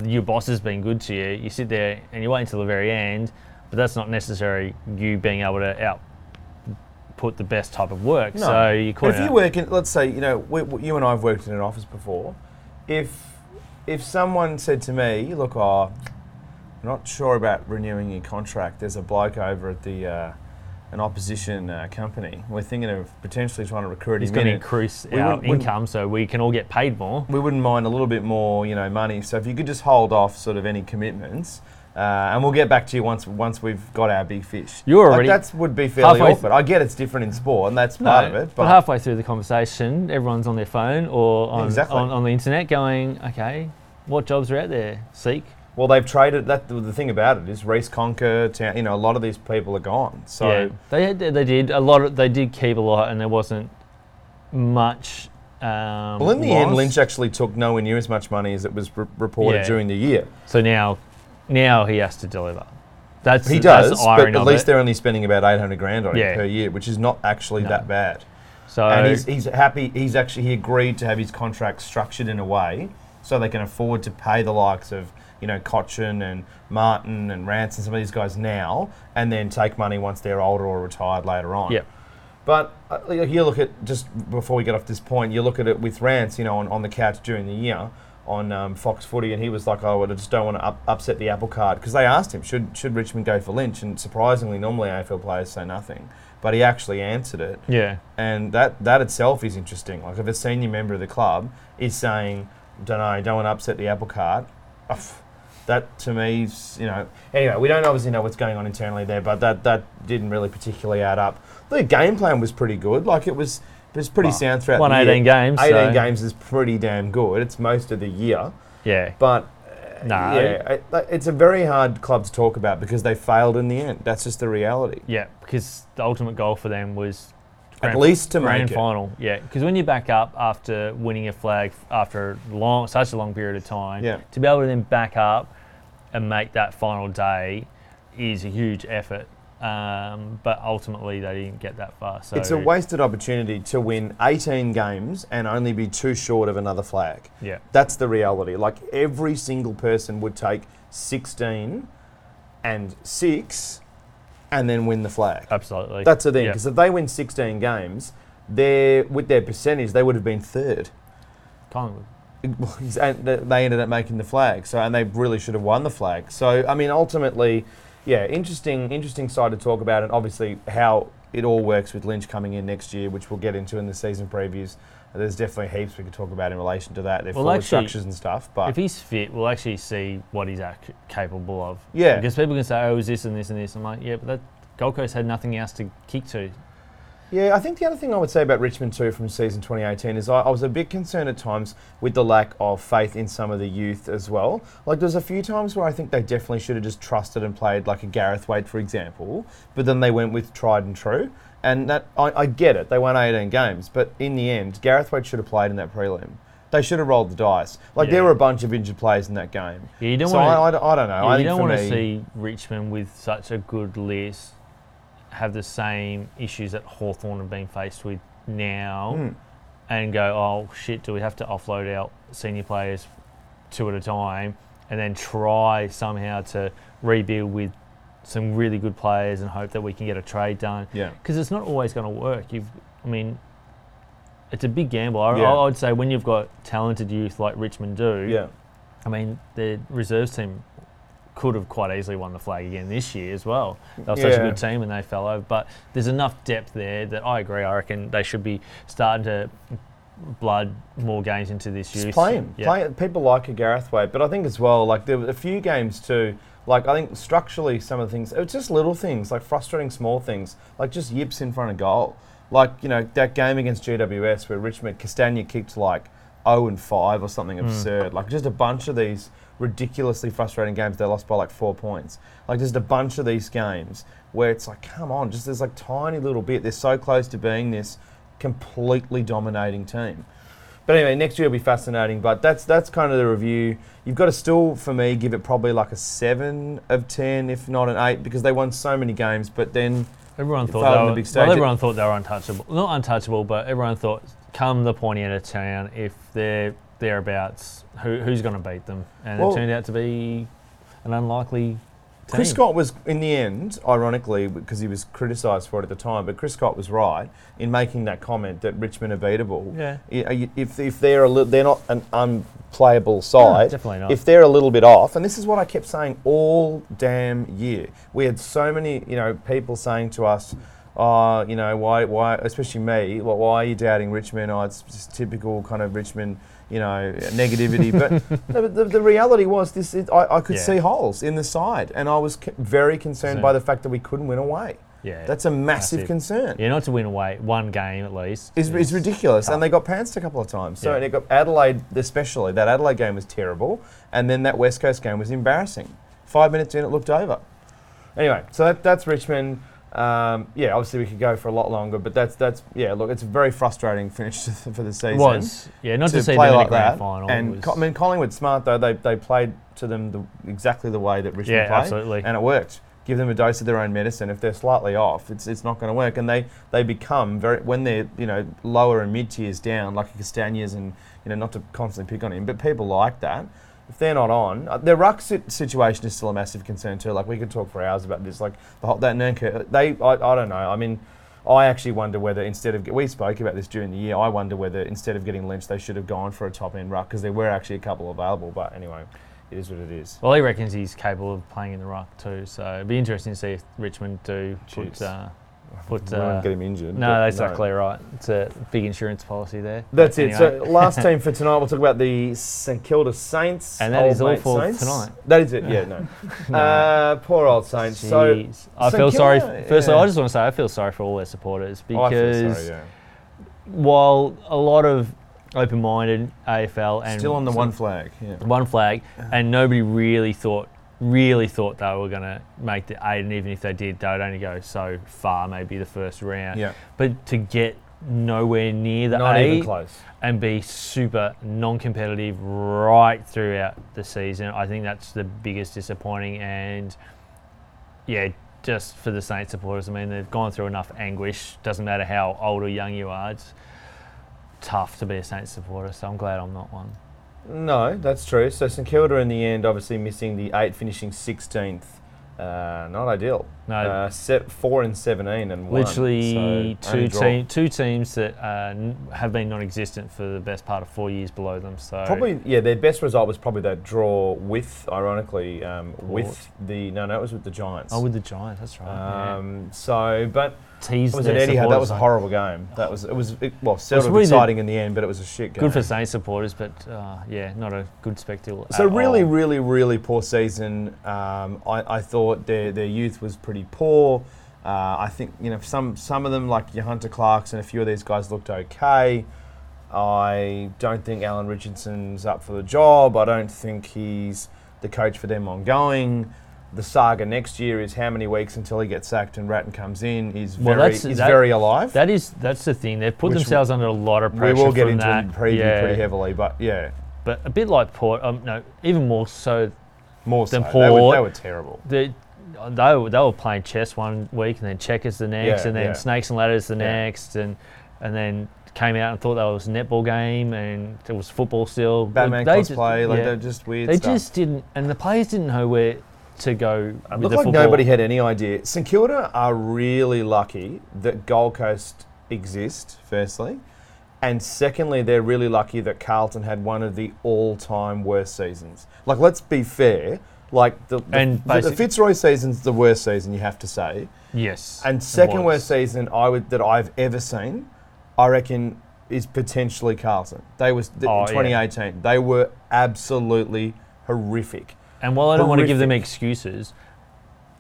your boss has been good to you, you sit there and you wait until the very end. But that's not necessarily you being able to out put the best type of work. No. So you But could. if you work in, let's say, you know, we, we- you and I have worked in an office before. If if someone said to me, "Look, oh, I'm not sure about renewing your contract. There's a bloke over at the uh, an opposition uh, company. We're thinking of potentially trying to recruit He's him going to in." increase we our wouldn't- income so we can all get paid more. we wouldn't mind a little bit more, you know, money. So if you could just hold off sort of any commitments, uh, and we'll get back to you once once we've got our big fish. You're Like, already that would be fairly halfway awkward. I get it's different in sport, and that's part of it. but, But, halfway through the conversation, everyone's on their phone or on, Exactly. on, on the internet going, okay, what jobs are out there? Seek. Well, they've traded. That the thing about it is Reece Conca. Town, you know, a lot of these people are gone. So yeah, they had, they did a lot. Of, they did keep a lot, and there wasn't much. Um, well, in the end. Lynch actually took nowhere near as much money as it was re- reported Yeah. during the year. So now, now he has to deliver. That's He that's does, the but at least it. they're only spending about eight hundred grand on Yeah. him per year, which is not actually No. that bad. So and he's, he's happy. He's actually he agreed to have his contract structured in a way so they can afford to pay the likes of you know Cotchin and Martin and Rance and some of these guys now, and then take money once they're older or retired later on. Yep. But uh, you look at just before we get off this point, you look at it with Rance, you know, on, on the couch during the year on um, Fox Footy, and he was like, "Oh, I just don't want to up, upset the apple cart," because they asked him, "Should should Richmond go for Lynch?" And surprisingly, normally AFL players say nothing, but he actually answered it yeah, and that that itself is interesting. Like if a senior member of the club is saying, "Don't know, don't want to upset the apple cart," That to me, is, you know. Anyway, we don't obviously know what's going on internally there, but that that didn't really particularly add up. The game plan was pretty good. Like it was, it was pretty Well, sound throughout won the 18 year. games, 18 so- games is pretty damn good. It's most of the year, Yeah. but. uh, No. Yeah, it- it's a very hard club to talk about because they failed in the end. That's just the reality. Yeah, because the ultimate goal for them was At least to grand make it. final. Yeah, because when you back up after winning a flag after long, such a long period of time, Yeah. to be able to then back up and make that final day is a huge effort. Um, but ultimately, they didn't get that far. So It's a wasted opportunity to win 18 games and only be too short of another flag. Yeah, That's the reality. Like every single person would take 16 and 6 and then win the flag. absolutely. That's the thing because if they win 16 games, they with their percentage they would have been third. Collingwood. and they ended up making the flag. So and they really should have won the flag. So I mean, ultimately, yeah, interesting, interesting side to talk about, and obviously how it all works with Lynch coming in next year, which we'll get into in the season previews. There's definitely heaps we could talk about in relation to that, their Well, forward actually, structures and stuff. But If he's fit, we'll actually see what he's ac- capable of. Yeah. Because people can say, "Oh, it was this and this and this." I'm like, "Yeah, but that Gold Coast had nothing else to kick to." Yeah, I think the other thing I would say about Richmond too from season 2018 is I, I was a bit concerned at times with the lack of faith in some of the youth as well. Like there's a few times where I think they definitely should have just trusted and played like a Gareth Wade, for example, but then they went with tried and true. And that I, I get it, they won 18 games, but in the end, Gareth Wade should have played in that prelim. They should have rolled the dice. Like Yeah. there were a bunch of injured players in that game. Yeah, you don't so want I, I, don't- I don't know. I you don't want to see Richmond with such a good list have the same issues that Hawthorn have been faced with now Mm. and go, oh shit, do we have to offload our senior players two at a time and then try somehow to rebuild with some really good players and hope that we can get a trade done? Yeah. Because it's not always going to work. You've, I mean, it's a big gamble. I, Yeah. I would say when you've got talented youth like Richmond do, Yeah. I mean, the reserves team could have quite easily won the flag again this year as well. They were such a good team and they fell over. But there's enough depth there that I agree. I reckon they should be starting to blood more games into this Just youth. play him. Yeah. Play people like a Gareth Wade, but I think as well, like there were a few games too. Like I think structurally, some of the things it's just little things, like frustrating small things, like just yips in front of goal. Like you know that game against GWS where Richmond Castagna kicked like 0 and 5 or something hmm. absurd. Like just a bunch of these ridiculously frustrating games. They lost by like four points. Like just a bunch of these games where it's like, come on, just there's like tiny little bit. They're so close to being this completely dominating team. But anyway, next year will be fascinating. But that's that's kind of the review. You've got to still, for me, give it probably like a seven of ten, if not an eight, because they won so many games. But then, Everyone It thought failed they on the were, big stage. well, everyone thought they were untouchable. Not untouchable, but everyone thought come the pointy end of town if they're thereabouts, who, who's going to beat them? And Well- it turned out to be an unlikely. Chris Scott was in the end, ironically, because he was criticised for it at the time. But Chris Scott was right in making that comment that Richmond are beatable. Yeah. If, if they're a li- they're not an unplayable side, definitely not. If they're a little bit off, and this is what I kept saying all damn year, we had so many you know people saying to us, "Oh, you know why why especially me, well, why are you doubting Richmond? Oh, it's just typical kind of Richmond." You know, negativity, but but the, the reality was this: is, I, I could Yeah. see holes in the side, and I was c- very concerned by the fact that we couldn't win away. Yeah. That's a massive, Massive. concern. yeah, not to win away one game at least. Is ridiculous, tough. and they got pantsed a couple of times. So Yeah. they got Adelaide, especially that Adelaide game was terrible, and then that West Coast game was embarrassing. Five minutes in, it looked over. Anyway, so that, that's Richmond. Um, yeah, obviously we could go for a lot longer, but that's that's yeah. Look, it's a very frustrating finish for the season. Was. Yeah, not to, see play like that. final. And I mean, Collingwood smart though. They they played to them the, exactly the way that Richmond Yeah, played, absolutely. and it worked. Give them a dose of their own medicine. If they're slightly off, it's, it's not going to work. And they, they become very when they're you know lower and mid tiers down, like Castagnas and you know not to constantly pick on him, but people like that. If they're not on, uh, their ruck sit- situation is still a massive concern too. Like we could talk for hours about this. Like the whole, that Nurka, they I, I don't know. I mean. I actually wonder whether instead of we spoke about this during the year. I wonder whether instead of getting lynched, they should have gone for a top end ruck because there were actually a couple available. But anyway, it is what it is. Well, he reckons he's capable of playing in the ruck too. So it'd be interesting to see if Richmond do Jeez. put uh, Put, we uh, get him injured. no, that's exactly right. It's a big insurance policy there. That's it. Anyway. So last team for tonight, we'll talk about the St Kilda Saints. And that is all for Saints. tonight. That is it. Yeah, no. No. Uh, poor old Saints. So I St feel sorry. Firstly, yeah. I just want to say I feel sorry for all their supporters Oh, because sorry, yeah. while a lot of open-minded AFL and Still on the one flag. Yeah. one flag, and nobody really thought really thought they were going to make the eight, and even if they did, they would only go so far, maybe the first round. Yeah. But to get nowhere near the Not eight even close. and be super non-competitive right throughout the season, I think that's the biggest disappointing. And yeah, just for the Saints supporters, I mean they've gone through enough anguish. Doesn't matter how old or young you are. It's tough to be a Saints supporter. So I'm glad I'm not one. No, that's true. So St Kilda in the end, obviously missing the eight, finishing 16th. Uh, not ideal. No. Uh, set four and 17 and one. Literally So, two team, two teams that uh, n- have been non-existent for the best part of four years below them. So Probably, yeah. Their best result was probably that draw with, ironically, um, with the no, no, it was with the Giants. oh, with the Giants, that's right. yeah. um, so, but Teased was it Eddie? That was a horrible game. That was it was it, well, sort of really exciting in the end, but it was a shit game. Good for Saints supporters, but uh, yeah, not a good spectacle. So really, all. really, really poor season. Um, I, I thought their their youth was pretty poor. Uh, I think you know some some of them like your Hunter Clarks and a few of these guys looked okay. I don't think Alan Richardson's up for the job. I don't think he's the coach for them ongoing. The saga next year is how many weeks until he gets sacked and Ratten comes in. He's Well, very that's- he's that- very alive. That is that's the thing. They've put Which themselves under a lot of pressure. We will get into that. preview yeah. pretty heavily, but yeah, But a bit like Port, um, no, even more so. more so. Then They were, Port- they were terrible. They, they, were, they were playing chess one week and then checkers the next, Yeah, and then yeah. snakes and ladders the next, and and then came out and thought that was a netball game and it was football still. Batman They just- cosplay, like yeah. they're just weird They stuff. just didn't, and the players didn't know where to go. It looked like football. nobody had any idea. St Kilda are really lucky that Gold Coast exist, firstly. And secondly, they're really lucky that Carlton had one of the all time worst seasons. Like, let's be fair. Like, the, the, And the, the Fitzroy season's the worst season, you have to say. Yes. And second worst season I would that I've ever seen, I reckon, is potentially Carlton. They was Oh, yeah. 2018. They were absolutely horrific. And while I don't want to give them excuses,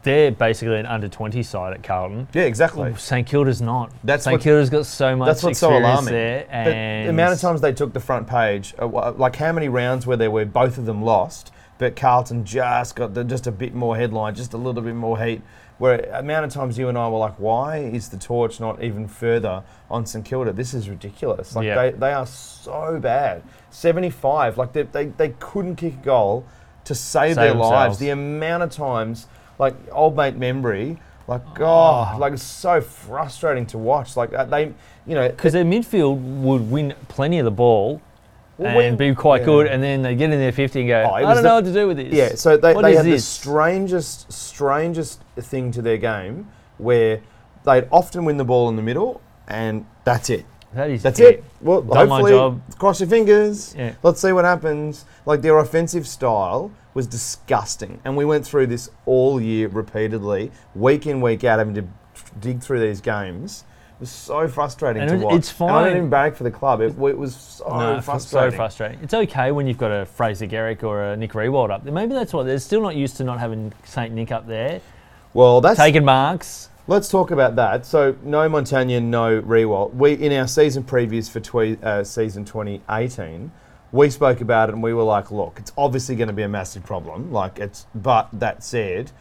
they're basically an under 20 side at Carlton. Yeah, exactly. St Kilda's not. That's St Kilda's got so much That's what's so alarming. there. And the amount of times they took the front page, uh, like how many rounds were there where both of them lost, but Carlton just got the, just a bit more headline, just a little bit more heat. Where amount of times you and I were like, why is the torch not even further on St Kilda? This is ridiculous. Like Yeah. they, they are so bad. 75, like they, they, they couldn't kick a goal to save, Save their lives. The amount of times, like old mate Membrey, like God, Oh. like it's so frustrating to watch. Like uh, they, you know, because their midfield would win plenty of the ball Well, and when- be quite yeah. good, and then they get in their 50 and go, Oh, I don't the- know what to do with this. Yeah, so they, What they had the this? strangest, strangest thing to their game where they'd often win the ball in the middle and that's it. That is That's it. Well, Done my hopefully, job. cross your fingers. Yeah. Let's see what happens. Like their offensive style was disgusting, and we went through this all year repeatedly, week in week out, having to dig through these games. It was so frustrating And to it- watch. it's And I don't even barrack for the club. It, it was so No, frustrating. So frustrating. It's okay when you've got a Fraser Gehrig or a Nick Riewoldt up there. Maybe that's what they're still not used to not having Saint Nick up there well, that's taking marks. Let's talk about that. So, no Montagna, no Riewoldt. We in our season previews for twe- uh, season 2018, we spoke about it and we were like, look, it's obviously going to be a massive problem. Like it's, but that said,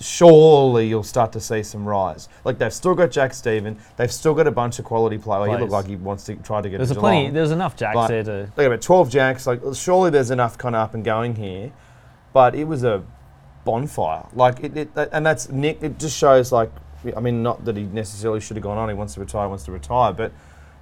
surely you'll start to see some rise. Like they've still got Jack Steven, they've still got a bunch of quality players. He looked like he wants to try to get. There's plenty. There's enough jacks But- there to. Got about 12 jacks. Like, surely there's enough kind of up and going here. But it was a bonfire. Like, it, it and that's Nick. It just shows, like, I mean, not that he necessarily should have gone on. He wants to retire, wants to retire. But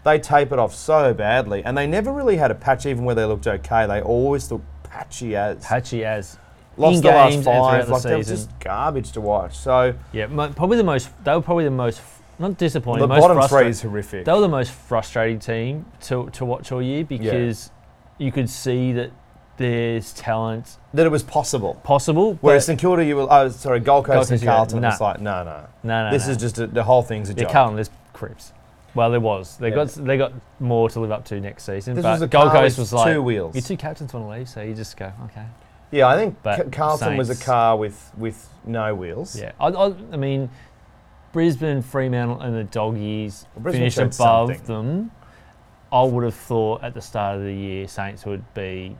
they tape it off so badly. And they never really had a patch, even where they looked okay. They always looked patchy as. Patchy as Lost the last five. throughout the Like, they were season. just garbage to watch. So, Yeah, probably the most. They were probably the most. Not disappointing. the most bottom three frustrating. is horrific. They were the most frustrating team to, to watch all year because you could see that there's talent That it was possible. possible. Whereas St Kilda, you were, oh, sorry, Gold Coast, Gold and Coast, yeah, Carlton, nah. it's like, no, no. no, no, this no. is just, a, the whole thing's a yeah, joke. Carlton. There's Cripps. Well, there was. They Yeah. got they got more to live up to next season. This but was a Gold Coast was like two wheels. your two captains want to leave, so you just go okay. Yeah, I think But Ca- Carlton was a car with, with no wheels. Yeah, I, I, I mean, Brisbane, Fremantle, and the Doggies Well, finished above something. them. I would have thought at the start of the year Saints would be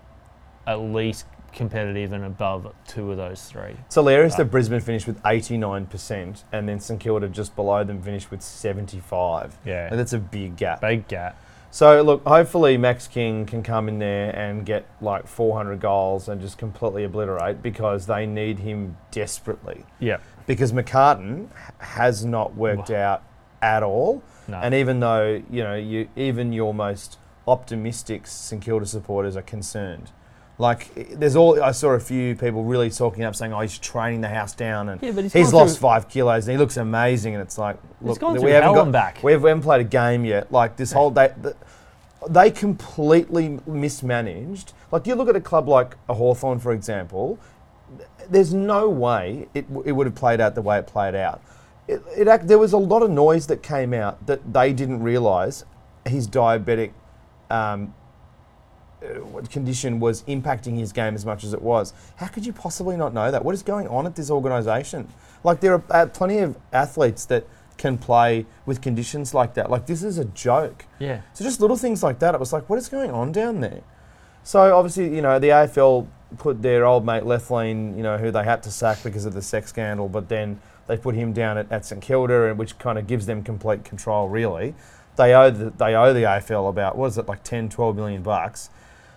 at least competitive and above two of those three. It's hilarious that Brisbane finished with 89% and then St Kilda just below them finished with 75. Yeah, And that's a big gap. big gap. So look, hopefully Max King can come in there and get like 400 goals and just completely obliterate because they need him desperately. Yeah, Because McCartin has not worked out at all. no, And even though you know, you even your most optimistic St Kilda supporters are concerned. Like, there's all I saw a few people really talking up, saying, "Oh, he's training the house down," and yeah, he's, he's lost through, five kilos, and he looks amazing. And it's like, look, we haven't got, back. we haven't played a game yet. Like this whole day, th- they completely mismanaged. Like you look at a club like a Hawthorn, for example. There's no way it, it would have played out the way it played out. It, it act, there was a lot of noise that came out that they didn't realise his diabetic um, condition was impacting his game as much as it was. How could you possibly not know that? What is going on at this organisation? Like there are uh, plenty of athletes that can play with conditions like that. Like this is a joke. yeah, So just little things like that. It was like, what is going on down there? So obviously, you know, the AFL put their old mate Lethlean, you know, who they had to sack because of the sex scandal, but then they put him down at, at St Kilda, which kind of gives them complete control. Really, they owe the, they owe the AFL about what is it like 10, 12 million bucks.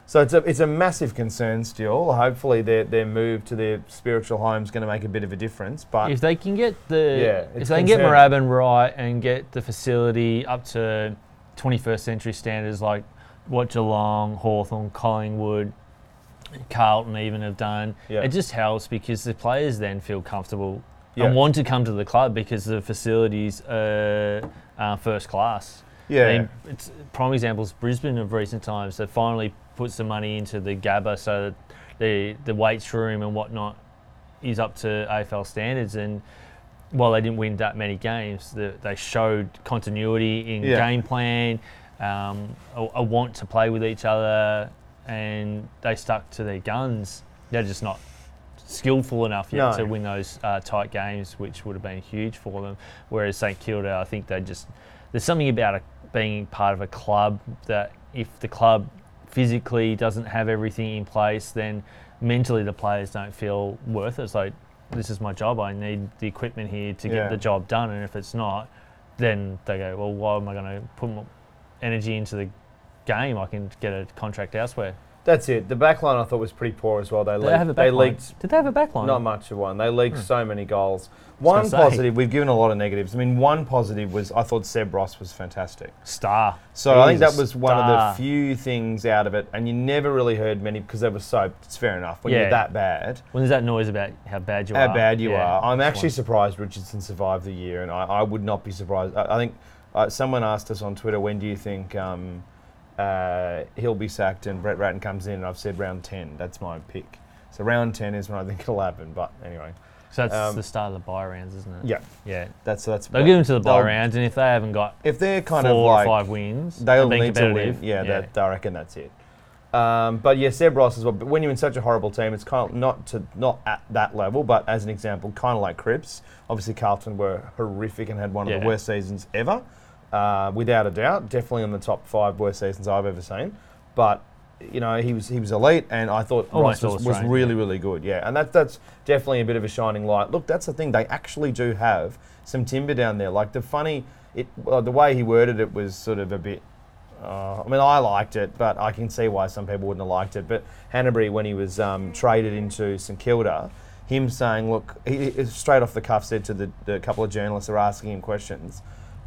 So it's a it's a massive concern still. Hopefully, their their move to their spiritual home is going to make a bit of a difference. But if they can get the Yeah, if they can get. Moorabbin right and get the facility up to 21st century standards like what Geelong, Hawthorn, Collingwood, Carlton even have done, Yeah. it just helps because the players then feel comfortable Yeah. and want to come to the club because the facilities are uh, first class. Yeah, I mean, it's prime examples. Brisbane of recent times they finally put some money into the Gabba so that the the weights room and whatnot is up to AFL standards. And while they didn't win that many games, the, they showed continuity in Yeah. game plan, um, a, a want to play with each other, and they stuck to their guns. They're just not skillful enough yet No. to win those uh, tight games, which would have been huge for them. Whereas St Kilda, I think they just there's something about a, being part of a club that if the club physically doesn't have everything in place, then mentally the players don't feel worth it. It's like this is my job. I need the equipment here to Yeah. get the job done, and if it's not, then they go, well, why am I going to put more energy into the game? I can get a contract elsewhere. That's it. The backline I thought was pretty poor as well. They Did leaked, they have a they leaked Did they have a backline? Not much of one. They leaked Hmm. so many goals. One positive, we've given a lot of negatives. I mean, one positive was I thought Seb Ross was fantastic. Star. So He I think that was one of the few things out of it, and you never really heard many because they were so. It's fair enough when Yeah. you're that bad, When there's that noise about how bad you how are. How bad you yeah, are. I'm actually one. surprised Richardson survived the year, and I, I would not be surprised. I, I think uh, someone asked us on Twitter, when do you think um, uh, he'll be sacked and Brett Ratten comes in? And I've said round ten. That's my pick. So round ten is when I think it'll happen. But anyway, So that's um, the start of the buy rounds, isn't it? yeah, Yeah. that's that's. They'll give them to the buy rounds, and if they haven't got If they're kind four of like or five wins, they'll need to win. competitive, Yeah, That, I reckon that's it. Um, but yeah, Seb Ross as well. But when you're in such a horrible team, it's kind of not to not at that level, but as an example, kind of like Cripps. Obviously, Carlton were horrific and had one of Yeah. the worst seasons ever, uh, without a doubt. Definitely in the top five worst seasons I've ever seen. But you know, he was he was elite, and I thought Almost Ross was, was really yeah. really good. Yeah, and that that's definitely a bit of a shining light. Look, that's the thing. They actually do have some timber down there. Like the funny, it well, the way he worded it was sort of a bit. Uh, I mean, I liked it, but I can see why some people wouldn't have liked it. But Hannebery, when he was um, traded into St Kilda, him saying, "Look," he, he straight off the cuff said to the, the couple of journalists who were asking him questions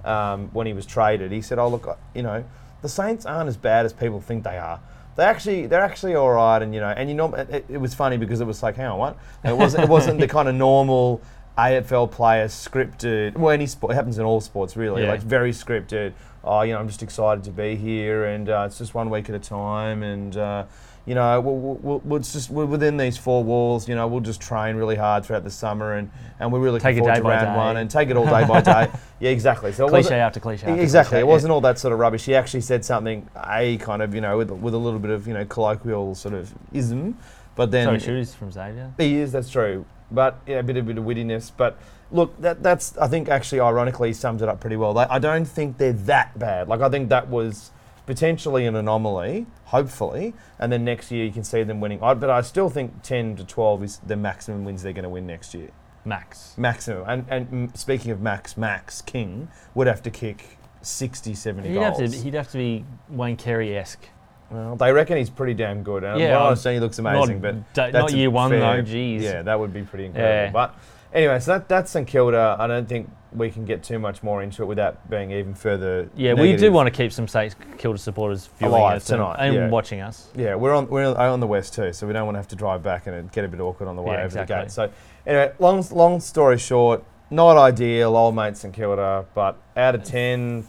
um, when he was traded. He said, "Oh, look, you know, the Saints aren't as bad as people think they are." They actually, they're actually all right, and you know, and you know, it, it was funny because it was like, hang on, what? It wasn't, it wasn't the kind of normal AFL player scripted. Well, any sport, it happens in all sports really, Yeah. like very scripted. oh, you know, I'm just excited to be here, and uh, it's just one week at a time, and uh, you know, we'll, we'll, we'll, just we're within these four walls. You know, we'll just train really hard throughout the summer, and, and we're really Take it looking forward day to by round day. one and take it all day by day. Yeah, exactly. So Cliche after cliche. After Exactly. cliche, It wasn't all that sort of rubbish. He actually said something, a kind of, you know, with, with a little bit of, you know, colloquial sort of ism, but then Sorry, shooters from Xavier. he is. That's true. But yeah, a bit, a bit of wittiness. But look, that that's I think actually ironically sums it up pretty well. Like, I don't think they're that bad. Like I think that was potentially an anomaly, hopefully, and then next year you can see them winning. I, but I still think ten to twelve is the maximum wins they're going to win next year. Max. Maximum. And and speaking of Max, Max King would have to kick 60, 70 He'd have, goals. to, he'd have to be Wayne Carey esque. well, they reckon he's pretty damn good. And Yeah, I I'm- understand, he looks amazing, not, but that's not year one fair- though. Geez. Yeah, that would be pretty incredible. Yeah. But anyway, so that, that's St Kilda. I don't think we can get too much more into it without being even further. Yeah, we do want to keep some St Kilda supporters viewing Alive us tonight, and, yeah. watching us. Yeah, we're on we're on the west too, so we don't want to have to drive back and get a bit awkward on the way Yeah, over exactly. the gate. So anyway, long long story short, not ideal, old mate St Kilda, but out of ten,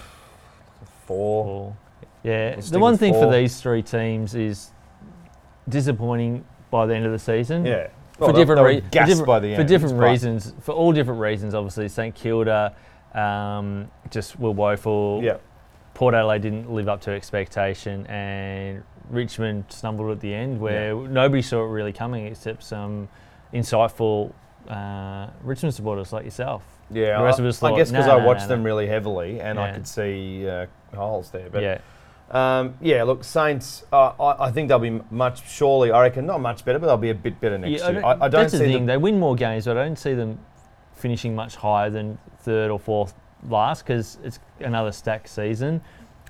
four. Four. Yeah, We'll the one thing for these three teams is disappointing by the end of the season. Yeah, for Well, different, were for different, by the for different reasons, for all different reasons. Obviously, St Kilda um, just were woeful. Yeah, Port Adelaide didn't live up to expectation, and Richmond stumbled at the end, where nobody saw it really coming except some insightful uh, Richmond supporters like yourself. yeah. The rest I, of us I guess because "Nah, I nah, watched nah, them nah." really heavily, and I could see uh, holes there. But yeah, Um, yeah, look, Saints. Uh, I, I think they'll be much. Surely, I reckon not much better, but they'll be a bit better next Yeah, year. I, I don't that's see the thing. them. They win more games, but I don't see them finishing much higher than third or fourth last because it's another stacked season.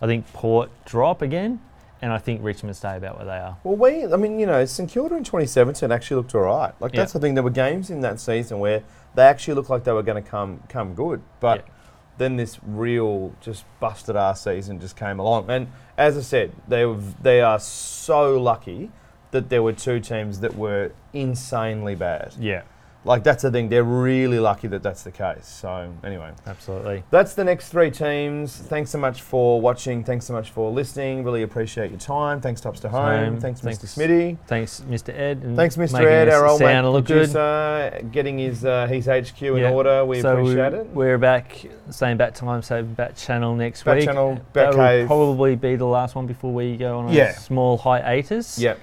I think Port drop again, and I think Richmond stay about where they are. Well, we. I mean, you know, St Kilda in 2017 actually looked all right. Like Yeah. that's the thing. There were games in that season where they actually looked like they were going to come come good, but. Yeah. Then this real just busted ass season just came along, and as I said, they were, they are so lucky that there were two teams that were insanely bad. Yeah, Like that's the thing; they're really lucky that that's the case. So anyway, absolutely. That's the next three teams. Thanks so much for watching. Thanks so much for listening. Really appreciate your time. Thanks, Tops to Home. Thanks, Thanks. Mr. Smitty. Thanks, Mr. Ed. And Thanks, Mr. Ed, our old mate sound look good. producer, getting his uh, his HQ in Yeah. order. We so appreciate we're, it. we're back, same bat time, same bat channel next Bat week. channel, Bat That'll Cave. probably be the last one before we go on a Yeah. small hiatus. Yep.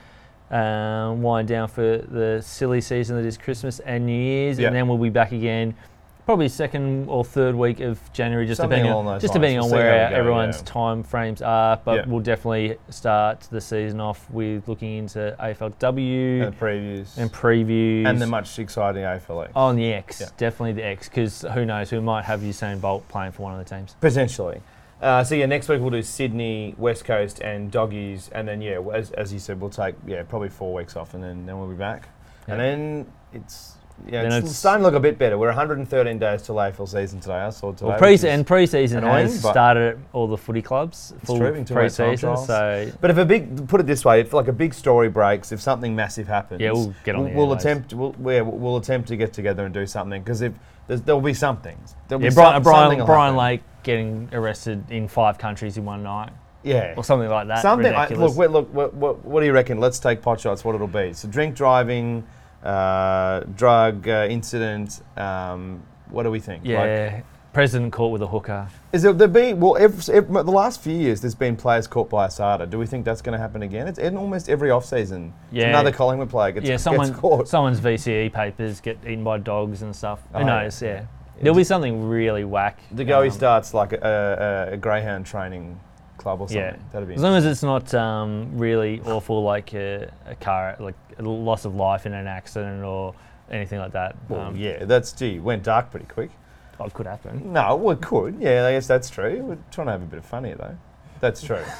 Um, wind down for the silly season that is Christmas and New Year's, Yeah. and then we'll be back again, probably second or third week of January, just Something depending on just lines. depending We'll on where go, everyone's yeah. time frames are. But Yeah. we'll definitely start the season off with looking into AFLW And previews. and previews. And the much exciting AFL. on the X, Yeah. definitely the X, because who knows, we might have Usain Bolt playing for one of the teams. Potentially. Uh, so yeah, next week we'll do Sydney, West Coast, and Doggies, and then yeah, as, as you said, we'll take yeah probably four weeks off, and then, then we'll be back, and then it's yeah it's, it's- starting to look a bit better. We're 113 days till AFL season today. I saw today. Well, pre and pre-season annoying, started at all the footy clubs, full true, into our time pre-season. So but if a big put it this way, if like a big story breaks, if something massive happens, Yeah, we'll get on We'll, we'll attempt. We'll, yeah, we'll attempt to get together and do something because if there'll be some things. There'll Yeah, be Brian, some- Brian, something Brian. Lake getting arrested in five countries in one night, Yeah. or something like that. Something. I, look, wait, look. What, what, what do you reckon? Let's take pot shots. What it'll be? So drink driving, uh, drug uh, incident. Um, what do we think? Like, yeah, president caught with a hooker. is there, there be well? Every, every, the last few years, there's been players caught by ASADA. Do we think that's going to happen again? It's in almost every off season. Yeah. Another Collingwood player gets, yeah, gets caught. someone's VCE papers get eaten by dogs and stuff. Oh, Who yeah. knows? Yeah, there'll be something really whack. The go he um, starts like a, a, a greyhound training club or something. Yeah. That'd be As long as it's not um, really awful, like a, a car, like a loss of life in an accident or anything like that. Well, Um, yeah, that's gee, went dark pretty quick. oh, it could happen. No, well, it could. Yeah, I guess that's true. We're trying to have a bit of fun here, though. That's true.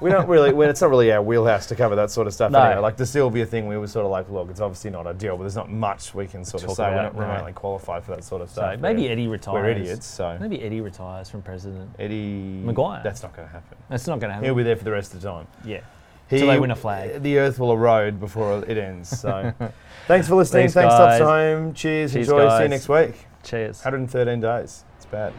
we don't really. It's not really our wheelhouse to cover that sort of stuff. No. Anyway. Like the Sylvia thing, we were sort of like, look, it's obviously not ideal, but there's not much we can sort of Talk say. We're not no. remotely qualified for that sort of So stuff. maybe We're, Eddie retires. we're idiots. So Maybe Eddie retires from president. Eddie McGuire. That's not going to happen. That's not going to happen. He'll be there for the rest of the time. yeah. He, Till they win a flag. The earth will erode before it ends. So, thanks for listening. Thanks, Thanks, Tops guys. Home. Cheers. Cheers, Enjoy. See you next week. Cheers. 113 days. It's bad.